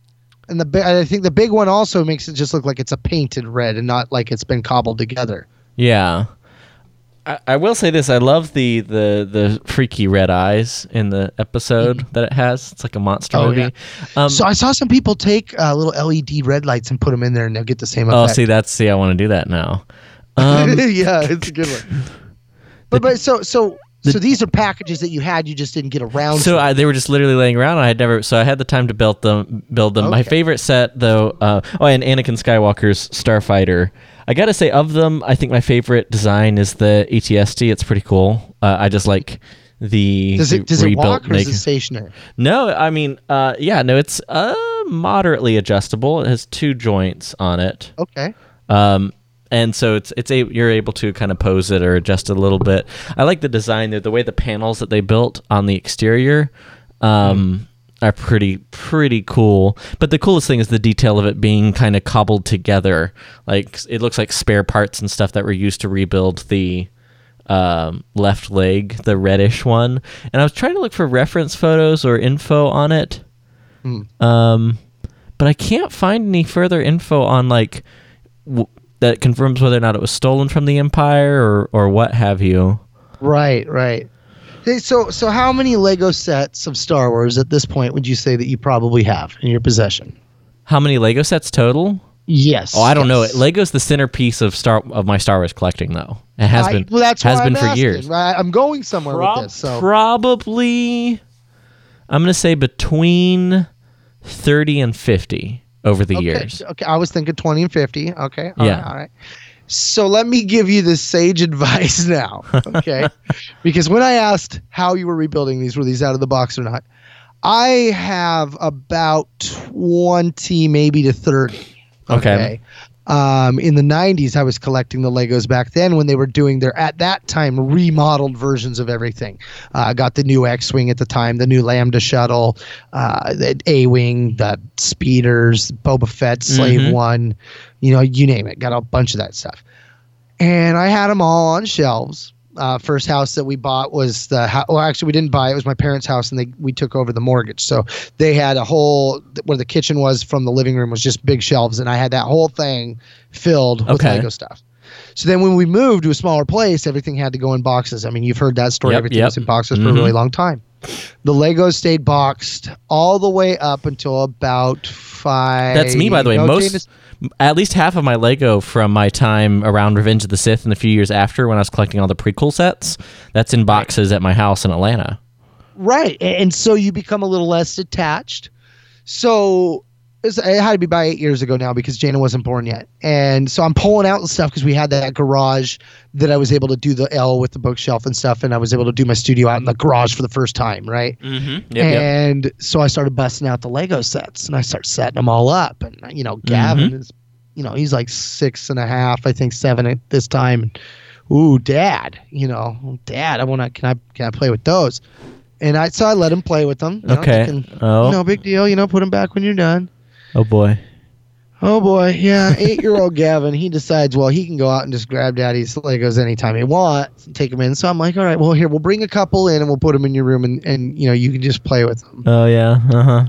and the I think the big one also makes it just look like it's a painted red and not like it's been cobbled together. Yeah. I, I will say this: I love the, the the freaky red eyes in the episode that it has. It's like a monster Oh, movie. yeah. Um, so I saw some people take uh, little LED red lights and put them in there, and they'll get the same oh, effect. see, that's see, I want to do that now. Um, yeah, it's a good one. But but so so so these are packages that you had, you just didn't get around. So to. I, they were just literally laying around. And I had never, so I had the time to build them. Build them. My favorite set, though, uh, oh, and Anakin Skywalker's Starfighter. I gotta say, of them, I think my favorite design is the ATST. It's pretty cool. Uh, I just like the does it does it walk or is it stationary? No, I mean, uh, yeah, no, it's uh, moderately adjustable. It has two joints on it. Okay. Um, and so it's it's a you're able to kind of pose it or adjust it a little bit. I like the design, the, the way the panels that they built on the exterior. Um, Are pretty pretty cool, but the coolest thing is the detail of it being kind of cobbled together. Like it looks like spare parts and stuff that were used to rebuild the um, left leg, the reddish one. And I was trying to look for reference photos or info on it. Hmm. Um, but I can't find any further info on like w- that confirms whether or not it was stolen from the Empire or or what have you. Right, right. Hey, so so how many Lego sets of Star Wars at this point would you say that you probably have in your possession? How many Lego sets total? Yes. Oh, I don't yes. know. Lego's the centerpiece of Star of my Star Wars collecting, though. It has I- been. well, that's has why been I'm for asking, years. right? I'm going somewhere Prob- with this. So Probably, I'm gonna say between thirty and fifty over the okay, years. Okay, I was thinking 20 and 50. Okay. all Yeah. right, all right. So let me give you the sage advice now. Okay. because when I asked how you were rebuilding these, were these out of the box or not? I have about 20, maybe to 30. Okay. Um, in the 90s, I was collecting the Legos back then when they were doing their, at that time, remodeled versions of everything. Uh, I got the new X Wing at the time, the new Lambda shuttle, uh, the A Wing, the speeders, Boba Fett, Slave Mhm. One, you know, you name it. Got a bunch of that stuff. And I had them all on shelves. Uh, first house that we bought was the ho- well, actually we didn't buy it. It was my parents' house, and they we took over the mortgage. So they had a whole where the kitchen was from the living room was just big shelves, and I had that whole thing filled with Okay. Lego stuff. So then when we moved to a smaller place, everything had to go in boxes. I mean, you've heard that story. Yep, everything yep. was in boxes for a Mhm. really long time. The Legos stayed boxed all the way up until about five. That's me, by the way. no, Most, James- at least half of my Lego from my time around Revenge of the Sith and a few years after, when I was collecting all the prequel sets, that's in boxes at my house in Atlanta. Right. And so you become a little less attached. So it had to be by eight years ago now because Jana wasn't born yet. And so I'm pulling out the stuff because we had that garage that I was able to do the L with the bookshelf and stuff. And I was able to do my studio out in the garage for the first time. Right. Mm-hmm. and so I started busting out the Lego sets and I start setting them all up. And, you know, Gavin Mhm. is, you know, he's like six and a half, I think seven at this time. Ooh, dad, you know, dad, I want to, can I, can I play with those? And I, so I let him play with them. you know, Okay. thinking, Oh. No big deal. You know, put them back when you're done. Oh boy. Oh boy, yeah, eight-year-old Gavin. He decides, well, he can go out and just grab Daddy's Legos anytime he wants and take them in. So I'm like, all right, well, here we'll bring a couple in and we'll put them in your room, and and you know you can just play with them. Oh yeah. Uh huh.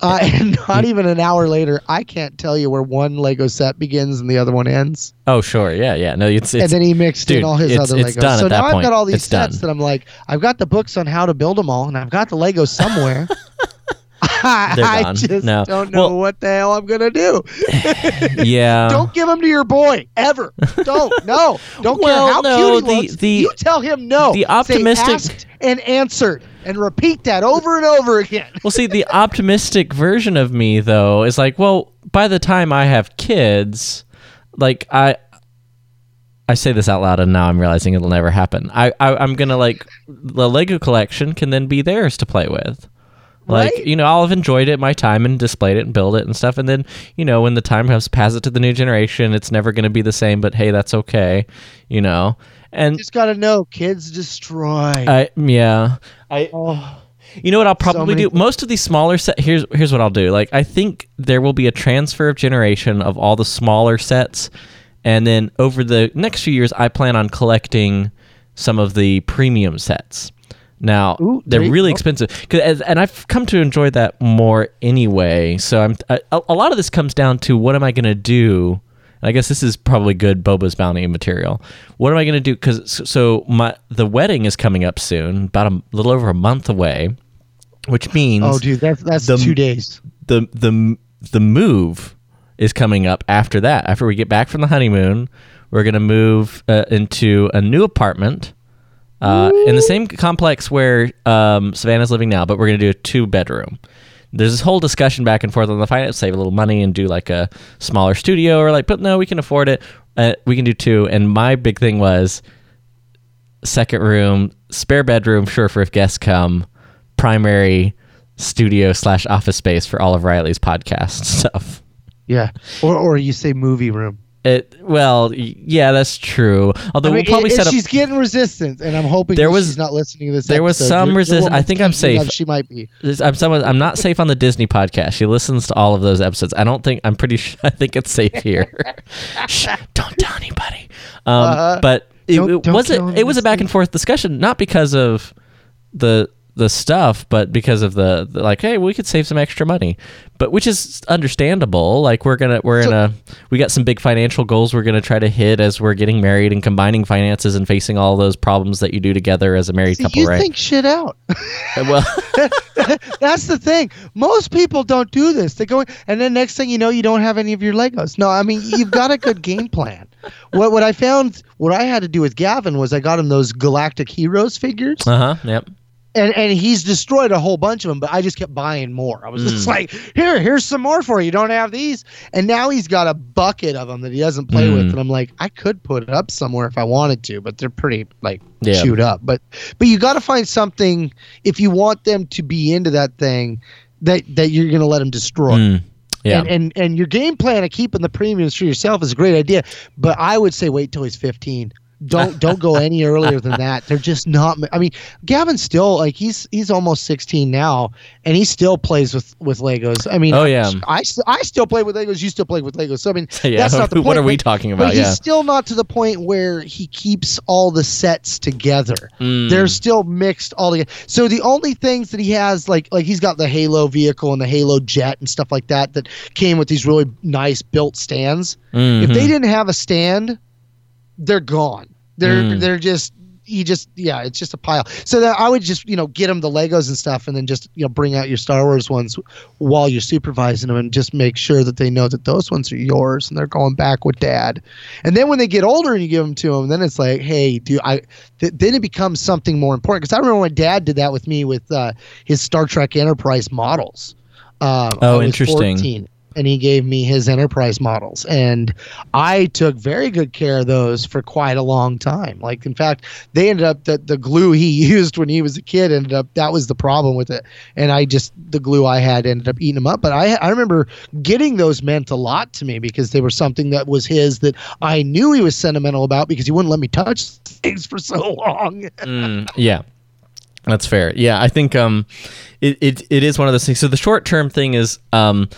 Uh, and not even an hour later, I can't tell you where one Lego set begins and the other one ends. Oh sure. Yeah. Yeah. No. It's. it's and then he mixed dude, in all his it's- other it's Legos. done so at now that I've point. got all these It's sets done. that I'm like, I've got the books on how to build them all, and I've got the Legos somewhere. I, just No. don't know Well- what the hell I'm gonna do. Yeah. Don't give them to your boy ever. Don't. No. Don't Well, care how no, cute he the- looks. the- you tell him no. the Say optimistic- asked and answered, and repeat that over and over again. well, see, the optimistic version of me though is like, well, by the time I have kids, like I. I say this out loud, and now I'm realizing it'll never happen. I, I I'm gonna like the Lego collection can then be theirs to play with. Like Right? you know, I'll have enjoyed it my time and displayed it and build it and stuff, and then you know when the time comes, pass it to the new generation. It's never gonna be the same, but hey, that's okay. You know, and Just gotta know, kids destroy. I yeah. I oh, you know what I'll probably many do? Most of these smaller set here's here's what I'll do. Like I think there will be a transfer of generation of all the smaller sets and then over the next few years I plan on collecting some of the premium sets. Now Ooh, they're really go. expensive, and I've come to enjoy that more anyway. So I'm a, a lot of this comes down to what am I going to do? And I guess this is probably good Boba's bounty material. What am I going to do? Because so my the wedding is coming up soon, about a little over a month away, which means oh, dude, that's that's the- two days. the the the move is coming up after that. After we get back from the honeymoon, we're gonna move uh, into a new apartment uh, in the same complex where um, Savannah's living now, but we're gonna do a two bedroom. There's this whole discussion back and forth on the finance, save a little money and do like a smaller studio, or like, but no, we can afford it. Uh, we can do two. And my big thing was second room, spare bedroom, sure for if guests come, primary studio slash office space for all of Riley's podcast stuff. Yeah, or or you say movie room. It well, yeah, that's true. Although I mean, we'll probably it- set up. she's getting resistance, and I'm hoping There was- she's not listening to this. there was some You're- you're resist- one I think I'm safe. She might be. I'm someone. I'm not safe on the Disney podcast. She listens to all of those episodes. I don't think. I'm pretty. Sure, I think it's safe here. Shh, don't tell anybody. Um, Uh-huh. but it, Don't- it don't wasn't. It was a back and forth discussion, not because of the the stuff, but because of the, the like, hey, we could save some extra money, but which is understandable. Like we're gonna we're So- gonna we got some big financial goals we're gonna try to hit as we're getting married and combining finances and facing all those problems that you do together as a married couple, you right? think shit out. well, That's the thing. Most people don't do this. They go, and then next thing you know, you don't have any of your Legos. No, I mean you've got a good game plan. What what I found, what I had to do with Gavin was I got him those Galactic Heroes figures, uh huh, yep. And and he's destroyed a whole bunch of them. But I just kept buying more. I was just Mm. like, here, here's some more for you. You don't have these, and now he's got a bucket of them that he doesn't play with. Mm. And I'm like, I could put it up somewhere if I wanted to, but they're pretty like Yeah. chewed up. But but you got to find something if you want them to be into that thing that that you're gonna let them destroy. Mm, yeah. And, and and your game plan of keeping the premiums for yourself is a great idea, but I would say wait till he's 15. Don't don't go any earlier than that. They're just not. I mean, Gavin still like he's he's almost 16 now, and he still plays with with Legos. I mean, Oh, yeah. I I still play with Legos. You still play with Legos. So I mean, Yeah, that's not the point. what are we but- talking But about? he's Yeah. still not to the point where he keeps all the sets together. Mm. They're still mixed all together. So the only things that he has, like like he's got the Halo vehicle and the Halo jet and stuff like that, that came with these really nice built stands. If Mhm. they didn't have a stand, they're gone. They're Mm. they're just you just yeah, it's just a pile. So that I would just you know get them the Legos and stuff, and then just you know bring out your Star Wars ones while you're supervising them, and just make sure that they know that those ones are yours and they're going back with Dad. And then when they get older and you give them to them, then it's like, hey, do I? Th- then it becomes something more important. Because I remember when Dad did that with me with uh, his Star Trek Enterprise models. Um, Oh, interesting. 14, and he gave me his enterprise models and i took very good care of those for quite a long time like in fact they ended up that the glue he used when he was a kid ended up that was the problem with it and i just the glue i had ended up eating them up but i i remember getting those meant a lot to me because they were something that was his that i knew he was sentimental about because he wouldn't let me touch things for so long Mm, yeah. That's fair. Yeah, I think um, it, it it is one of those things. So the short term thing is um,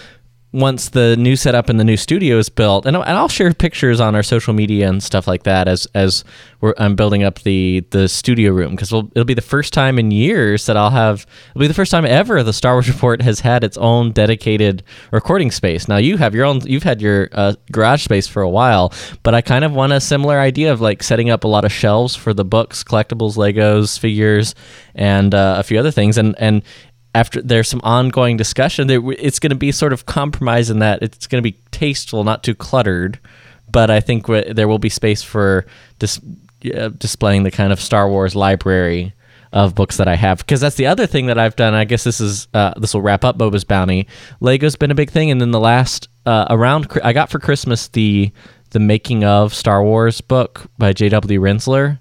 once the new setup and the new studio is built, and, I'll- and I'll share pictures on our social media and stuff like that as as I'm building up the the studio room because it'll, it'll be the first time in years that I'll have it'll be the first time ever the Star Wars Report has had its own dedicated recording space. Now you have your own you've had your uh, garage space for a while, but I kind of want a similar idea of like setting up a lot of shelves for the books, collectibles, Legos, figures, and uh, a few other things, and and after there's some ongoing discussion it's going to be sort of compromise in that it's going to be tasteful not too cluttered but i think w- there will be space for dis- uh, displaying the kind of star wars library of books that i have. Because that's the other thing that i've done i guess this is uh, this will wrap up boba's bounty. Lego's been a big thing and then the last uh, around i got for christmas the the making of star wars book by jw rinzler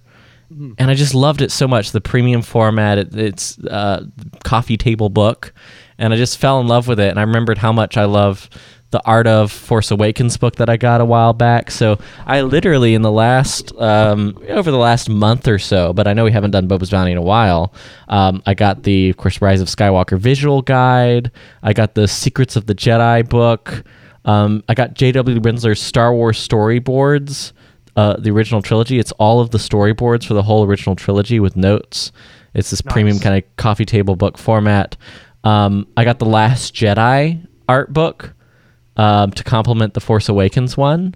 and I just loved it so much. The premium format, it, it's uh, coffee table book, and I just fell in love with it. And I remembered how much I love the Art of Force Awakens book that I got a while back. So I literally in the last um, over the last month or so, but I know we haven't done Boba's Bounty in a while. Um, I got the of course Rise of Skywalker visual guide. I got the Secrets of the Jedi book. Um, I got J.W. Rinzler's Star Wars storyboards uh, the original trilogy. It's all of the storyboards for the whole original trilogy with notes. It's this premium kind of coffee table book format. Um, I got the Last Jedi art book um, to complement the Force Awakens one,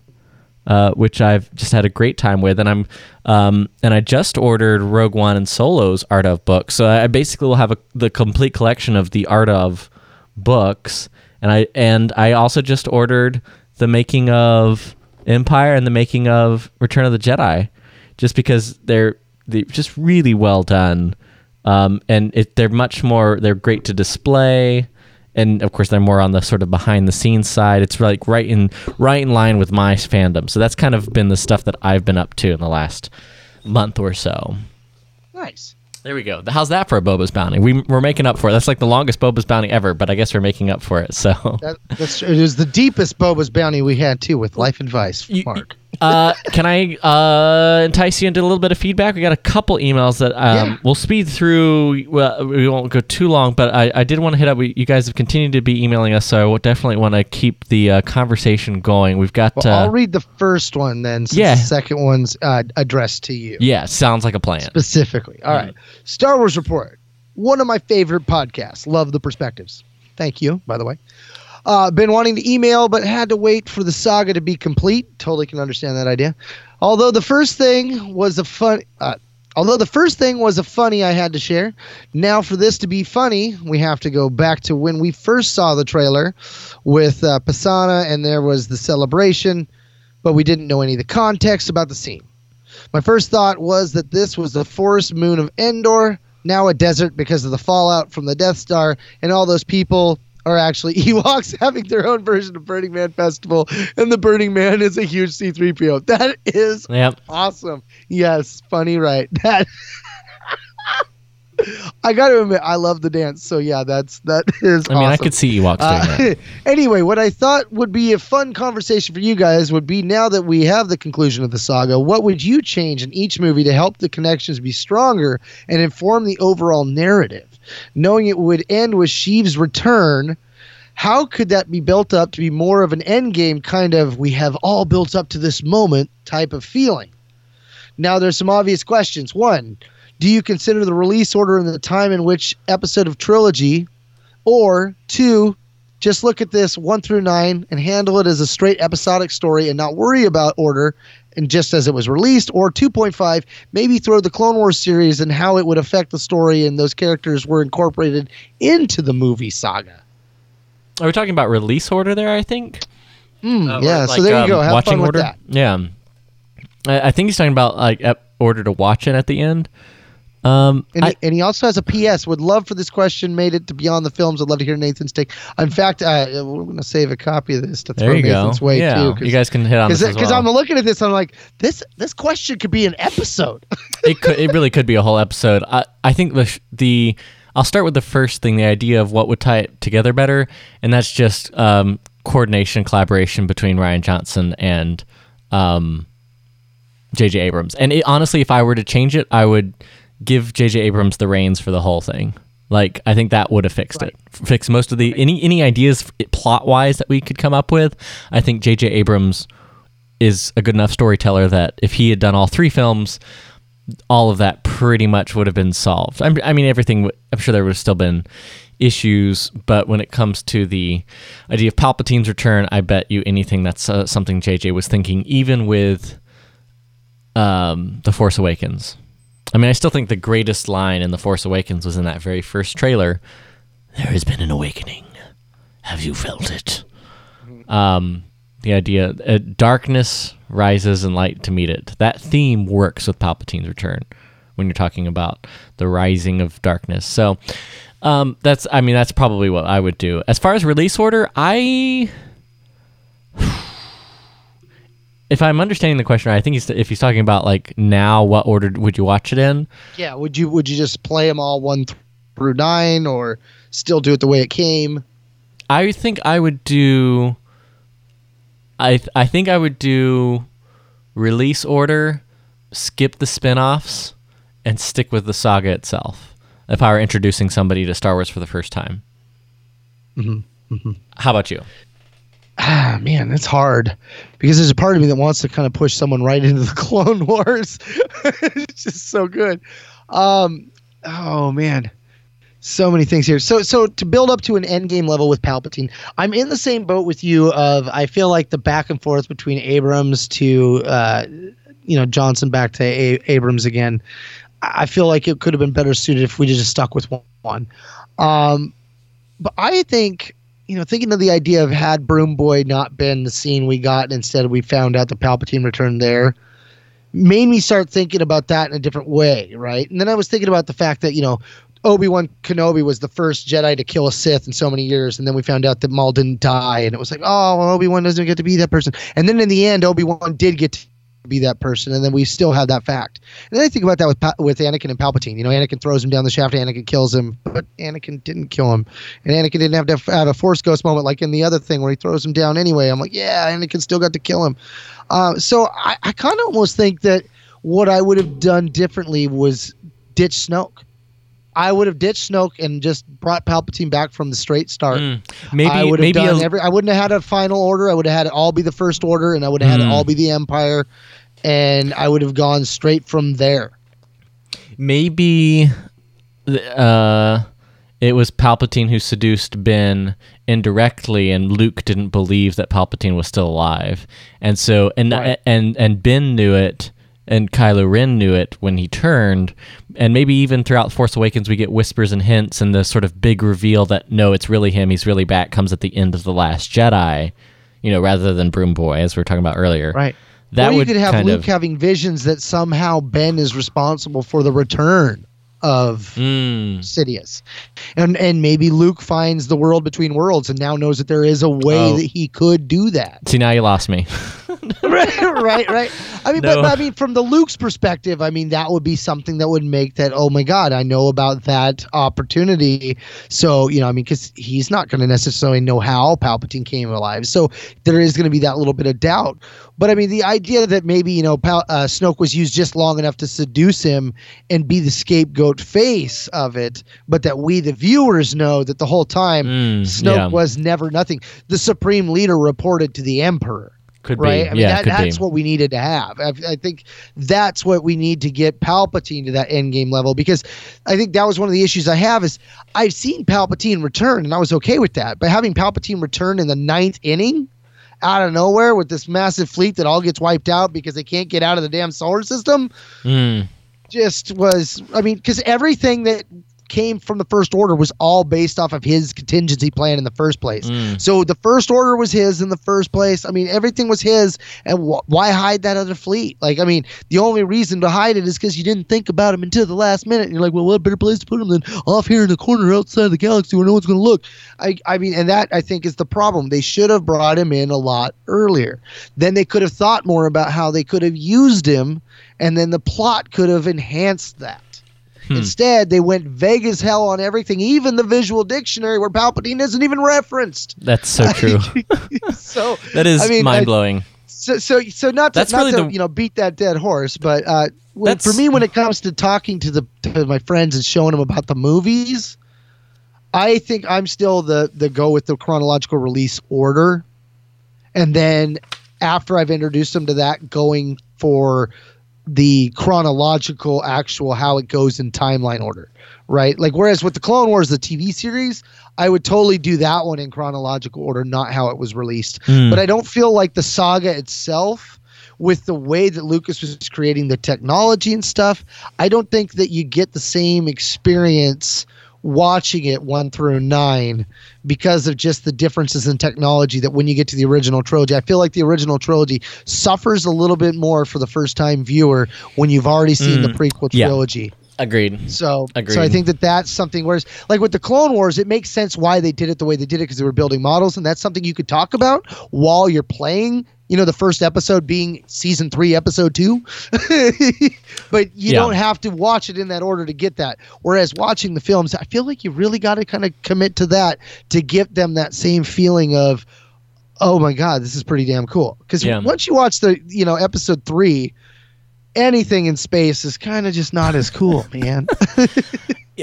uh, which I've just had a great time with, and I'm um, and I just ordered Rogue One and Solo's art of book. So I basically will have a, the complete collection of the art of books, and I and I also just ordered the making of Empire and the making of Return of the Jedi, just because they're they just really well done, um, and it, they're much more they're great to display, and of course they're more on the sort of behind the scenes side. It's like right in right in line with my fandom. So that's kind of been the stuff that I've been up to in the last month or so. nice There we go. How's that for a Boba's Bounty? We, we're making up for it. That's like the longest Boba's Bounty ever, but I guess we're making up for it. So that, that's it was the deepest boba's bounty we had too with life advice mark uh, can I uh, entice you into a little bit of feedback? We got a couple emails that um, Yeah. we'll speed through. Well, we won't go too long, but I, I did want to hit up. We, you guys have continued to be emailing us, so I definitely want to keep the uh, conversation going. We've got. Well, uh, I'll read the first one then, since Yeah. the second one's uh, addressed to you yeah, sounds like a plan. specifically. All right, Star Wars report. one of my favorite podcasts. Love the perspectives. Thank you, by the way. Uh, been wanting to email, but had to wait for the saga to be complete. Totally can understand that idea. Although the first thing was a fun, uh, although the first thing was a funny I had to share. Now for this to be funny, we have to go back to when we first saw the trailer with uh, Pasaana, and there was the celebration, but we didn't know any of the context about the scene. My first thought was that this was the forest moon of Endor, now a desert because of the fallout from the Death Star, and all those people are actually Ewoks having their own version of Burning Man Festival, and the Burning Man is a huge C3PO. That is Yep. awesome. Yes, funny, right? That I got to admit, I love the dance. So yeah, that's that is. I mean, I could see Ewoks doing Uh, anyway, what I thought would be a fun conversation for you guys would be now that we have the conclusion of the saga, what would you change in each movie to help the connections be stronger and inform the overall narrative? Knowing it would end with Sheev's return, how could that be built up to be more of an end game kind of we have all built up to this moment type of feeling? Now, there's some obvious questions. One, do you consider the release order and the time in which episode of trilogy or two, just look at this one through nine and handle it as a straight episodic story and not worry about order and just as it was released. Or 2.5, maybe throw the Clone Wars series and how it would affect the story and those characters were incorporated into the movie saga. Are we talking about release order there? I think. Mm, Uh, yeah, or so like, there you um, go. Have watching order. that. Yeah, I, I think he's talking about like ep- order to watch it at the end. Um, And, I- he, and he also has a PS. Would love for this question made it to Beyond the Films. I'd love to hear Nathan's take. In fact, uh, we're going to save a copy of this to throw you go. Nathan's way Yeah, too. you guys can hit on this Because well. I'm looking at this, I'm like, this this question could be an episode. it could it really could be a whole episode. I I think the the I'll start with the first thing, the idea of what would tie it together better, and that's just um, coordination, collaboration between Rian Johnson and um, J.J. Abrams. And it, honestly, if I were to change it, I would give J.J. Abrams the reins for the whole thing. Like I think that would have fixed it, fixed most of the any any ideas plot wise that we could come up with. I think J.J. Abrams is a good enough storyteller that if he had done all three films, all of that pretty much would have been solved. I'm, I mean, everything. I'm sure there would have still been issues, but when it comes to the idea of Palpatine's return, I bet you anything that's uh, something JJ was thinking, even with um, the Force Awakens. I mean, I still think the greatest line in the Force Awakens was in that very first trailer. There has been an awakening. Have you felt it? Um, the idea uh, darkness rises and light to meet it. That theme works with Palpatine's return when you're talking about the rising of darkness. So um, that's I mean that's probably what I would do. As far as release order, I if I'm understanding the question, right, I think he's if he's talking about like now, what order would you watch it in? yeah, would you would you just play them all one through nine, or still do it the way it came? I think I would do. I th- I think I would do release order, skip the spin-offs, and stick with the saga itself. If I were introducing somebody to Star Wars for the first time, Mm-hmm. how about you? Ah, man, that's hard because there's a part of me that wants to kind of push someone right into the Clone Wars. it's just so good. Um, oh man, so many things here. So, so to build up to an end game level with Palpatine, I'm in the same boat with you. Of I feel like the back and forth between Abrams to, uh, you know, Johnson back to A- Abrams again. I I feel like it could have been better suited if we just stuck with one. Um, but I think you know, thinking of the idea of had Broom Boy not been the scene we got, and instead we found out the Palpatine returned there, made me start thinking about that in a different way, right? And then I was thinking about the fact that you know. Obi Wan Kenobi was the first Jedi to kill a Sith in so many years, and then we found out that Maul didn't die, and it was like, oh, well, Obi Wan doesn't get to be that person. And then in the end, Obi Wan did get be that person, and then we still have that fact. And then I think about that with Pa- with Anakin and Palpatine. You know, Anakin throws him down the shaft, Anakin kills him, but Anakin didn't kill him, and Anakin didn't have to have a Force Ghost moment like in the other thing where he throws him down anyway. I'm like, yeah, Anakin still got to kill him. Uh, so I, I kind of almost think that what I would have done differently was ditch Snoke. I would have ditched Snoke and just brought Palpatine back from the straight start. Hmm. maybe- I would have maybe done a- every. I wouldn't have had a final order. I would have had it all be the first order, and I would have had Mm. it all be the Empire, and I would have gone straight from there. Maybe uh, it was Palpatine who seduced Ben indirectly, and Luke didn't believe that Palpatine was still alive, and so and and and Ben knew it, and Kylo Ren knew it when he turned, and maybe even throughout Force Awakens we get whispers and hints, and the sort of big reveal that no, it's really him, he's really back, comes at the end of the Last Jedi, you know, rather than Broom Boy as we were talking about earlier, Right. That or you would could have Luke of, having visions that somehow Ben is responsible for the return of Hmm. Sidious, and and maybe Luke finds the world between worlds and now knows that there is a way Oh. that he could do that. See, now you lost me. right, right, right. I mean, No. but, but I mean, from the Luke's perspective, I mean, that would be something that would make that. Oh my God, I know about that opportunity. So you know, I mean, because he's not going to necessarily know how Palpatine came alive. So there is going to be that little bit of doubt. But I mean, the idea that maybe you know Pal- uh, Snoke was used just long enough to seduce him and be the scapegoat face of it, but that we the viewers know that the whole time Snoke yeah. was never nothing. The supreme leader reported to the Emperor Could be. right? I mean, Yeah, that, that's be. what we needed to have. I, I think that's what we need to get Palpatine to that end game level because I think that was one of the issues I have is I've seen Palpatine return and I was okay with that, but having Palpatine return in the ninth inning out of nowhere with this massive fleet that all gets wiped out because they can't get out of the damn solar system Mm. just was I mean because everything that came from the first order was all based off of his contingency plan in the first place. Mm. So the first order was his in the first place. I mean everything was his and wh- why hide that other fleet? Like I mean the only reason to hide it is cuz you didn't think about him until the last minute and you're like well what better place to put him than off here in the corner outside of the galaxy where no one's going to look. I I mean and that I think is the problem. They should have brought him in a lot earlier. Then they could have thought more about how they could have used him and then the plot could have enhanced that. Hmm. Instead, they went vague as hell on everything, even the visual dictionary where Palpatine isn't even referenced. That's so true. so that is I mean, mind blowing. So, so, so not to, That's not really to the- you know beat that dead horse, but uh, when, for me, when it comes to talking to the to my friends and showing them about the movies, I think I'm still the the go with the chronological release order, and then after I've introduced them to that, going for the chronological actual how it goes in timeline order, right? Like whereas with the Clone Wars, the TV series, I would totally do that one in chronological order, not how it was released. Hmm. But I don't feel like the saga itself, with the way that Lucas was creating the technology and stuff, I don't think that you get the same experience watching it one through nine because of just the differences in technology that when you get to the original trilogy i feel like the original trilogy suffers a little bit more for the first time viewer when you've already seen the Mm, prequel yeah. Agreed. so, Agreed. so I think that that's something. Whereas, like with the Clone Wars, it makes sense why they did it the way they did it because they were building models, and that's something you could talk about while you're playing. You know, the first episode being season three, episode two, but you Yeah. don't have to watch it in that order to get that. Whereas watching the films, I feel like you really got to kind of commit to that to give them that same feeling of, oh my god, this is pretty damn cool. Because Yeah. once you watch the, you know, episode three. Anything in space is kind of just not as cool, man.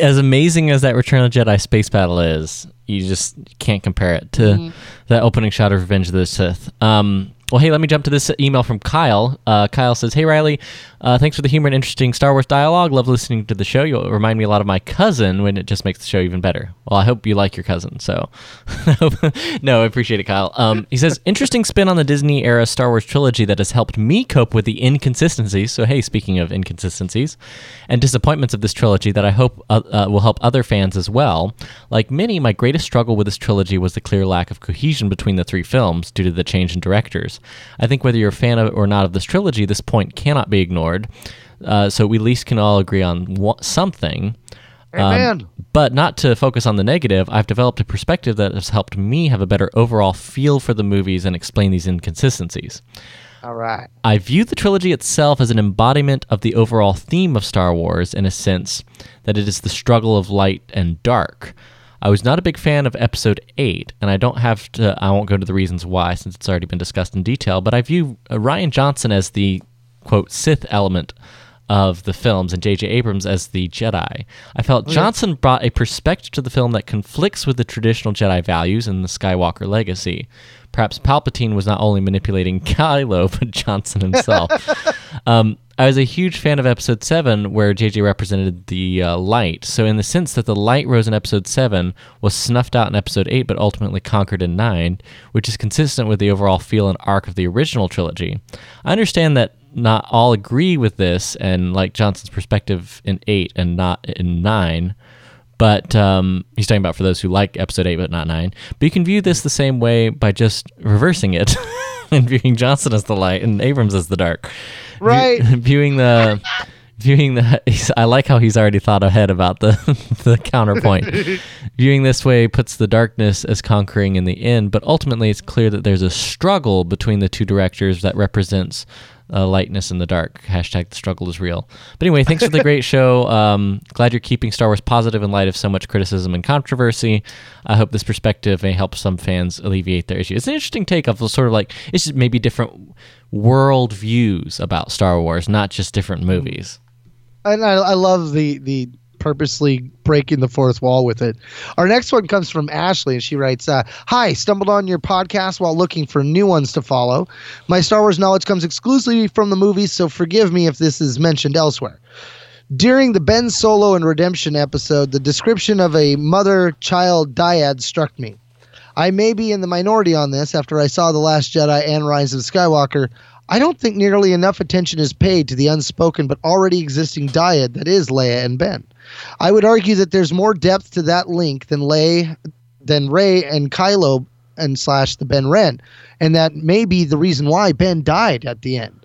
as amazing as that Return of the Jedi space battle is, you just can't compare it to Mhm. that opening shot of Revenge of the Sith. Um, well, hey, let me jump to this email from Kyle. Uh, Kyle says, "Hey Riley, uh, thanks for the humor and interesting Star Wars dialogue. Love listening to the show. You'll remind me a lot of my cousin, when it just makes the show even better. Well, I hope you like your cousin. So, no, I appreciate it, Kyle. Um, he says, interesting spin on the Disney era Star Wars trilogy that has helped me cope with the inconsistencies. So, hey, speaking of inconsistencies and disappointments of this trilogy, that I hope uh, uh, will help other fans as well. Like many, my greatest struggle with this trilogy was the clear lack of cohesion between the three films due to the change in directors. I think whether you're a fan of or not of this trilogy, this point cannot be ignored. Uh, so we at least can all agree on wha- something. Um, Amen. but not to focus on the negative, I've developed a perspective that has helped me have a better overall feel for the movies and explain these inconsistencies. All right. I view the trilogy itself as an embodiment of the overall theme of Star Wars in a sense that it is the struggle of light and dark. I was not a big fan of episode 8, and I don't have to, I won't go into the reasons why since it's already been discussed in detail, but I view uh, Rian Johnson as the, quote, Sith element of the films and J.J. Abrams as the Jedi. I felt. Johnson brought a perspective to the film that conflicts with the traditional Jedi values and the Skywalker legacy. Perhaps Palpatine was not only manipulating Kylo, but Johnson himself. um, I was a huge fan of episode seven, where JJ represented the uh, light. So, in the sense that the light rose in episode seven was snuffed out in episode eight, but ultimately conquered in nine, which is consistent with the overall feel and arc of the original trilogy. I understand that not all agree with this and like Johnson's perspective in eight and not in nine. But um, he's talking about for those who like episode eight but not nine. But you can view this the same way by just reversing it and viewing Johnson as the light and Abrams as the dark. Right. View- viewing the viewing the I like how he's already thought ahead about the the counterpoint. viewing this way puts the darkness as conquering in the end, but ultimately it's clear that there's a struggle between the two directors that represents uh, lightness in the dark. Hashtag the struggle is real. But anyway, thanks for the great show. Um, glad you're keeping Star Wars positive in light of so much criticism and controversy. I hope this perspective may help some fans alleviate their issue. It's an interesting take of sort of like it's just maybe different world views about Star Wars, not just different movies. and I, I love the the purposely breaking the fourth wall with it. Our next one comes from Ashley, and she writes, uh, "Hi, stumbled on your podcast while looking for new ones to follow. My Star Wars knowledge comes exclusively from the movies, so forgive me if this is mentioned elsewhere." During the Ben Solo and Redemption episode, the description of a mother-child dyad struck me. I may be in the minority on this after I saw The Last Jedi and Rise of Skywalker. I don't think nearly enough attention is paid to the unspoken but already existing dyad that is Leia and Ben. I would argue that there's more depth to that link than Lay than Rey and Kylo and slash the Ben Ren, and that may be the reason why Ben died at the end.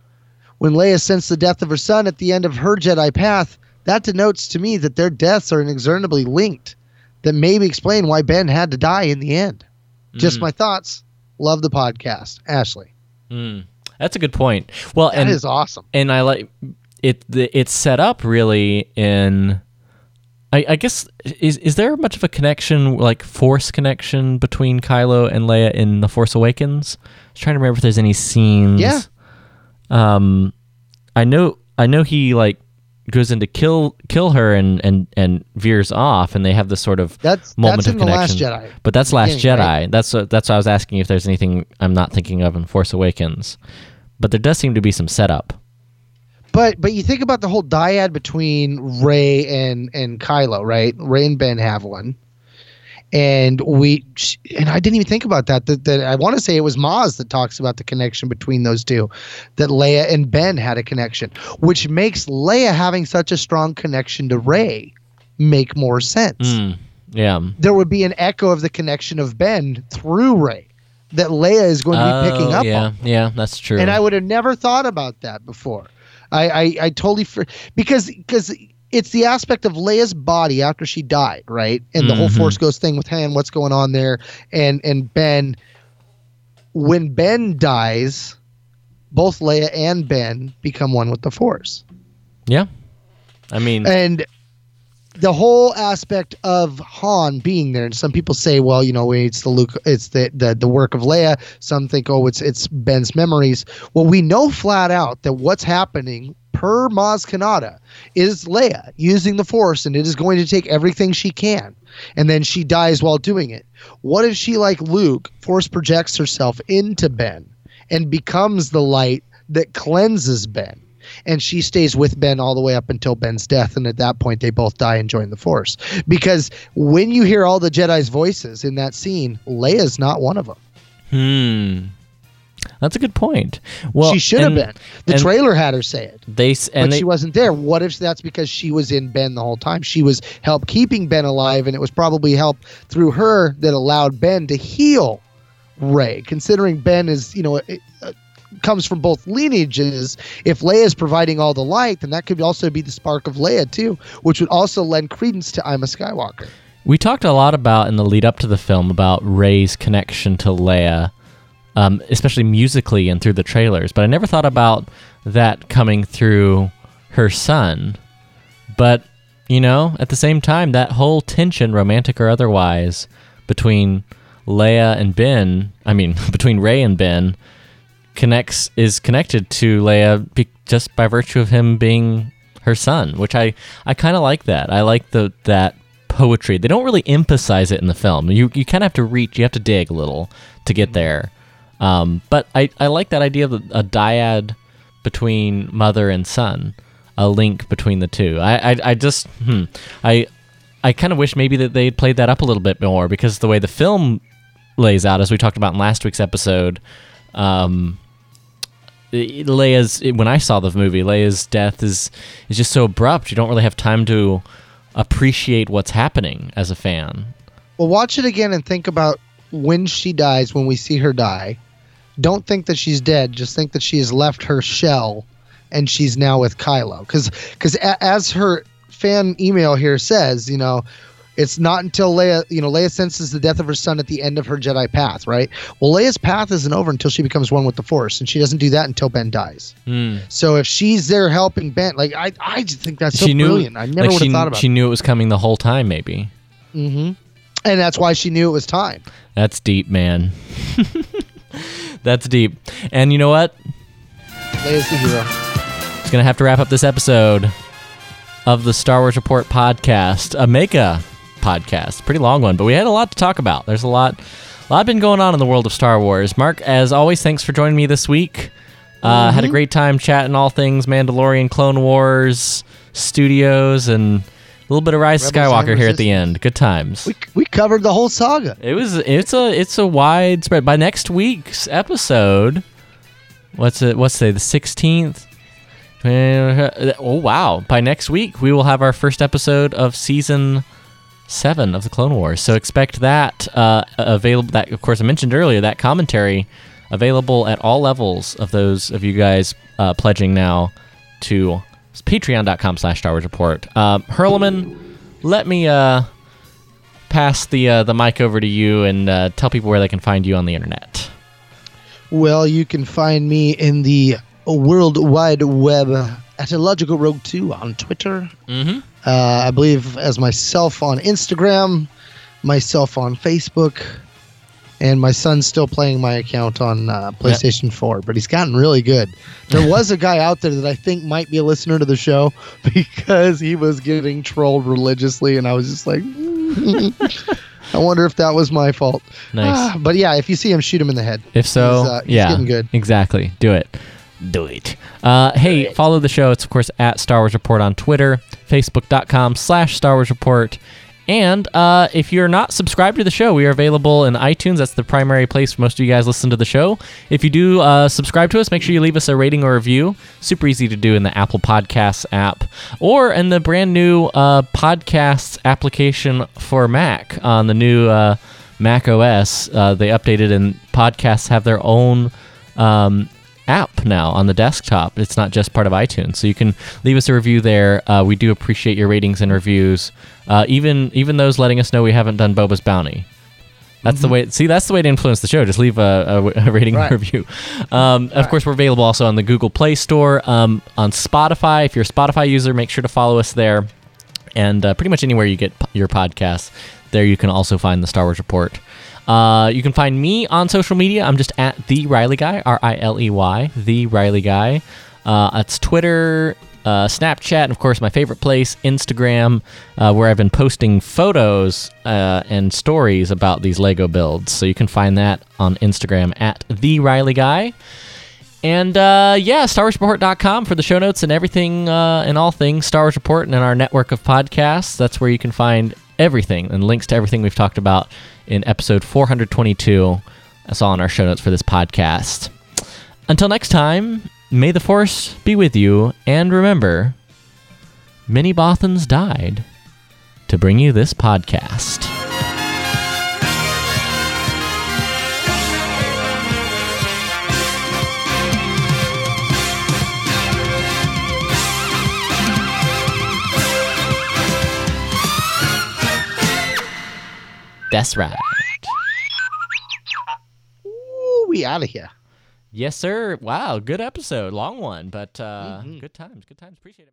When Leia sensed the death of her son at the end of her Jedi path, that denotes to me that their deaths are inexorably linked. That maybe explain why Ben had to die in the end. Just Mm. my thoughts. Love the podcast, Ashley. Mm, that's a good point. Well, That and is awesome. And I like it. The, it's set up really in. I, I guess is is there much of a connection, like force connection between Kylo and Leia in the Force Awakens? I was trying to remember if there's any scenes. Yeah. Um, I know I know he like goes in to kill kill her and and and veers off, and they have this sort of That's- moment that's of The Last connection. Jedi, But that's Last Jedi. right? That's what, that's why I was asking if there's anything I'm not thinking of in Force Awakens. But there does seem to be some setup. But but you think about the whole dyad between Rey and and Kylo, right? Rey and Ben have one, and we and I didn't even think about that. That, that I want to say it was Maz that talks about the connection between those two, that Leia and Ben had a connection, which makes Leia having such a strong connection to Rey make more sense. Mm, yeah. There would be an echo of the connection of Ben through Rey that Leia is going to be picking Oh, up yeah, on. Yeah, that's true. And I would have never thought about that before. I I, I totally for, because because it's the aspect of Leia's body after she died, right? And the whole Mhm. Force Ghost thing with Han, what's going on there, and and Ben. When Ben dies, both Leia and Ben become one with the Force, yeah. I mean, and the whole aspect of Han being there, and some people say, well, you know, it's the Luke, it's the the, the work of Leia. Some think, oh, it's it's Ben's memories. Well, we know flat out that what's happening per Maz Kanata is Leia using the Force, and it is going to take everything she can, and then she dies while doing it. What if she, like Luke, Force projects herself into Ben and becomes the light that cleanses Ben? and she stays with Ben all the way up until Ben's death. And at that point, they both die and join the Force. Because when you hear all the Jedi's voices in that scene, Leia's not one of them. hmm. That's a good point. Well, she should have been. The trailer had her say it. They and but they, she wasn't there. What if that's because she was in Ben the whole time? She was help keeping Ben alive, and it was probably help through her that allowed Ben to heal Rey. Considering Ben is, you know, it, uh, comes from both lineages. If Leia is providing all the light, then that could also be the spark of Leia too, which would also lend credence to I'm a Skywalker. We talked a lot about in the lead up to the film about Rey's connection to Leia, um, especially musically and through the trailers. But I never thought about that coming through her son. But you know, at the same time, that whole tension, romantic or otherwise, between Leia and Ben, I mean, between Rey and Ben, connects is connected to Leia be, just by virtue of him being her son, which I I kind of like that. I like the that poetry. They don't really emphasize it in the film. You you kind of have to reach, you have to dig a little to get there. Um, but I, I like that idea of a dyad between mother and son, a link between the two. I I, I just hmm, I I kind of wish maybe that they'd played that up a little bit more because the way the film lays out, as we talked about in last week's episode, um, Leia's when I saw the movie, Leia's death is is just so abrupt. You don't really have time to appreciate what's happening as a fan. Well, watch it again and think about when she dies, when we see her die. Don't think that she's dead. Just think that she has left her shell and she's now with Kylo. Because because as her fan email here says, you know, it's not until Leia, you know, Leia senses the death of her son at the end of her Jedi path, right? Well, Leia's path isn't over until she becomes one with the Force, and she doesn't do that until Ben dies. Hmm. So if she's there helping Ben, like I, I just think that's so she knew, brilliant. I never like would have thought about. She knew it was coming the whole time, maybe. Mm-hmm. And that's why she knew it was time. That's deep, man. That's deep. And you know what? Leia's the hero. It's gonna have to wrap up this episode of the Star Wars Report podcast, a Mega podcast. Pretty long one, but we had a lot to talk about. There's a lot, a lot been going on in the world of Star Wars. Mark, as always, thanks for joining me this week. Uh, Had a Mhm. great time chatting all things Mandalorian, Clone Wars, studios, and little bit of Rise Rebels Skywalker here at the end. Good times. We, we covered the whole saga. It was it's a it's a widespread. By next week's episode, what's it? What's today? The sixteenth. Oh wow! By next week, we will have our first episode of season seven of the Clone Wars. So expect that uh, available. That of course I mentioned earlier. That commentary available at all levels of those of you guys uh, pledging now to patreon.com slash Star Wars Report. Um, Hurleman, let me uh, pass the uh, the mic over to you and uh, tell people where they can find you on the internet. Well, you can find me in the World Wide Web at Illogical Rogue 2 on Twitter. Mm-hmm. Uh, I believe as myself on Instagram, myself on Facebook, and my son's still playing my account on uh, PlayStation 4, but he's gotten really good. There was a guy out there that I think might be a listener to the show because he was getting trolled religiously, and I was just like, I wonder if that was my fault. Nice. Ah, but yeah, if you see him, shoot him in the head. If so, He's, uh, he's yeah, getting good. Exactly. Do it. Do it. Uh, hey, follow the show. It's of course at Star Wars Report on Twitter, Facebook.com slash Star Wars Report. And uh, if you're not subscribed to the show, we are available in iTunes. That's the primary place most of you guys listen to the show. If you do uh, subscribe to us, make sure you leave us a rating or review. Super easy to do in the Apple Podcasts app or in the brand new uh, podcasts application for Mac on the new uh, Mac OS. Uh, they updated and podcasts have their own um, app now on the desktop. It's not just part of iTunes, so you can leave us a review there. Uh, we do appreciate your ratings and reviews, uh, even even those letting us know we haven't done Boba's Bounty. That's the way. See, that's the way to influence the show. Just leave a, a, a rating Right. review. Um, of course, we're available also on the Google Play Store, um, on Spotify. If you're a Spotify user, make sure to follow us there, and uh, pretty much anywhere you get p- your podcasts, there you can also find the Star Wars Report. Uh, you can find me on social media. I'm just at the Riley Guy, R I L E Y, the Riley Guy. Uh, it's Twitter, uh, Snapchat, and of course my favorite place, Instagram, uh, where I've been posting photos uh, and stories about these Lego builds. So you can find that on Instagram at the Riley Guy. And uh, yeah, StarWarsReport.com for the show notes and everything uh, and all things Star Wars Report and our network of podcasts. That's where you can find everything and links to everything we've talked about in episode 422. That's all in our show notes for this podcast. Until next time, may the Force be with you, and remember, many Bothans died to bring you this podcast. That's right. Ooh, we out of here. Yes, sir. Wow, good episode. Long one, but uh, good times. Good times. Appreciate it.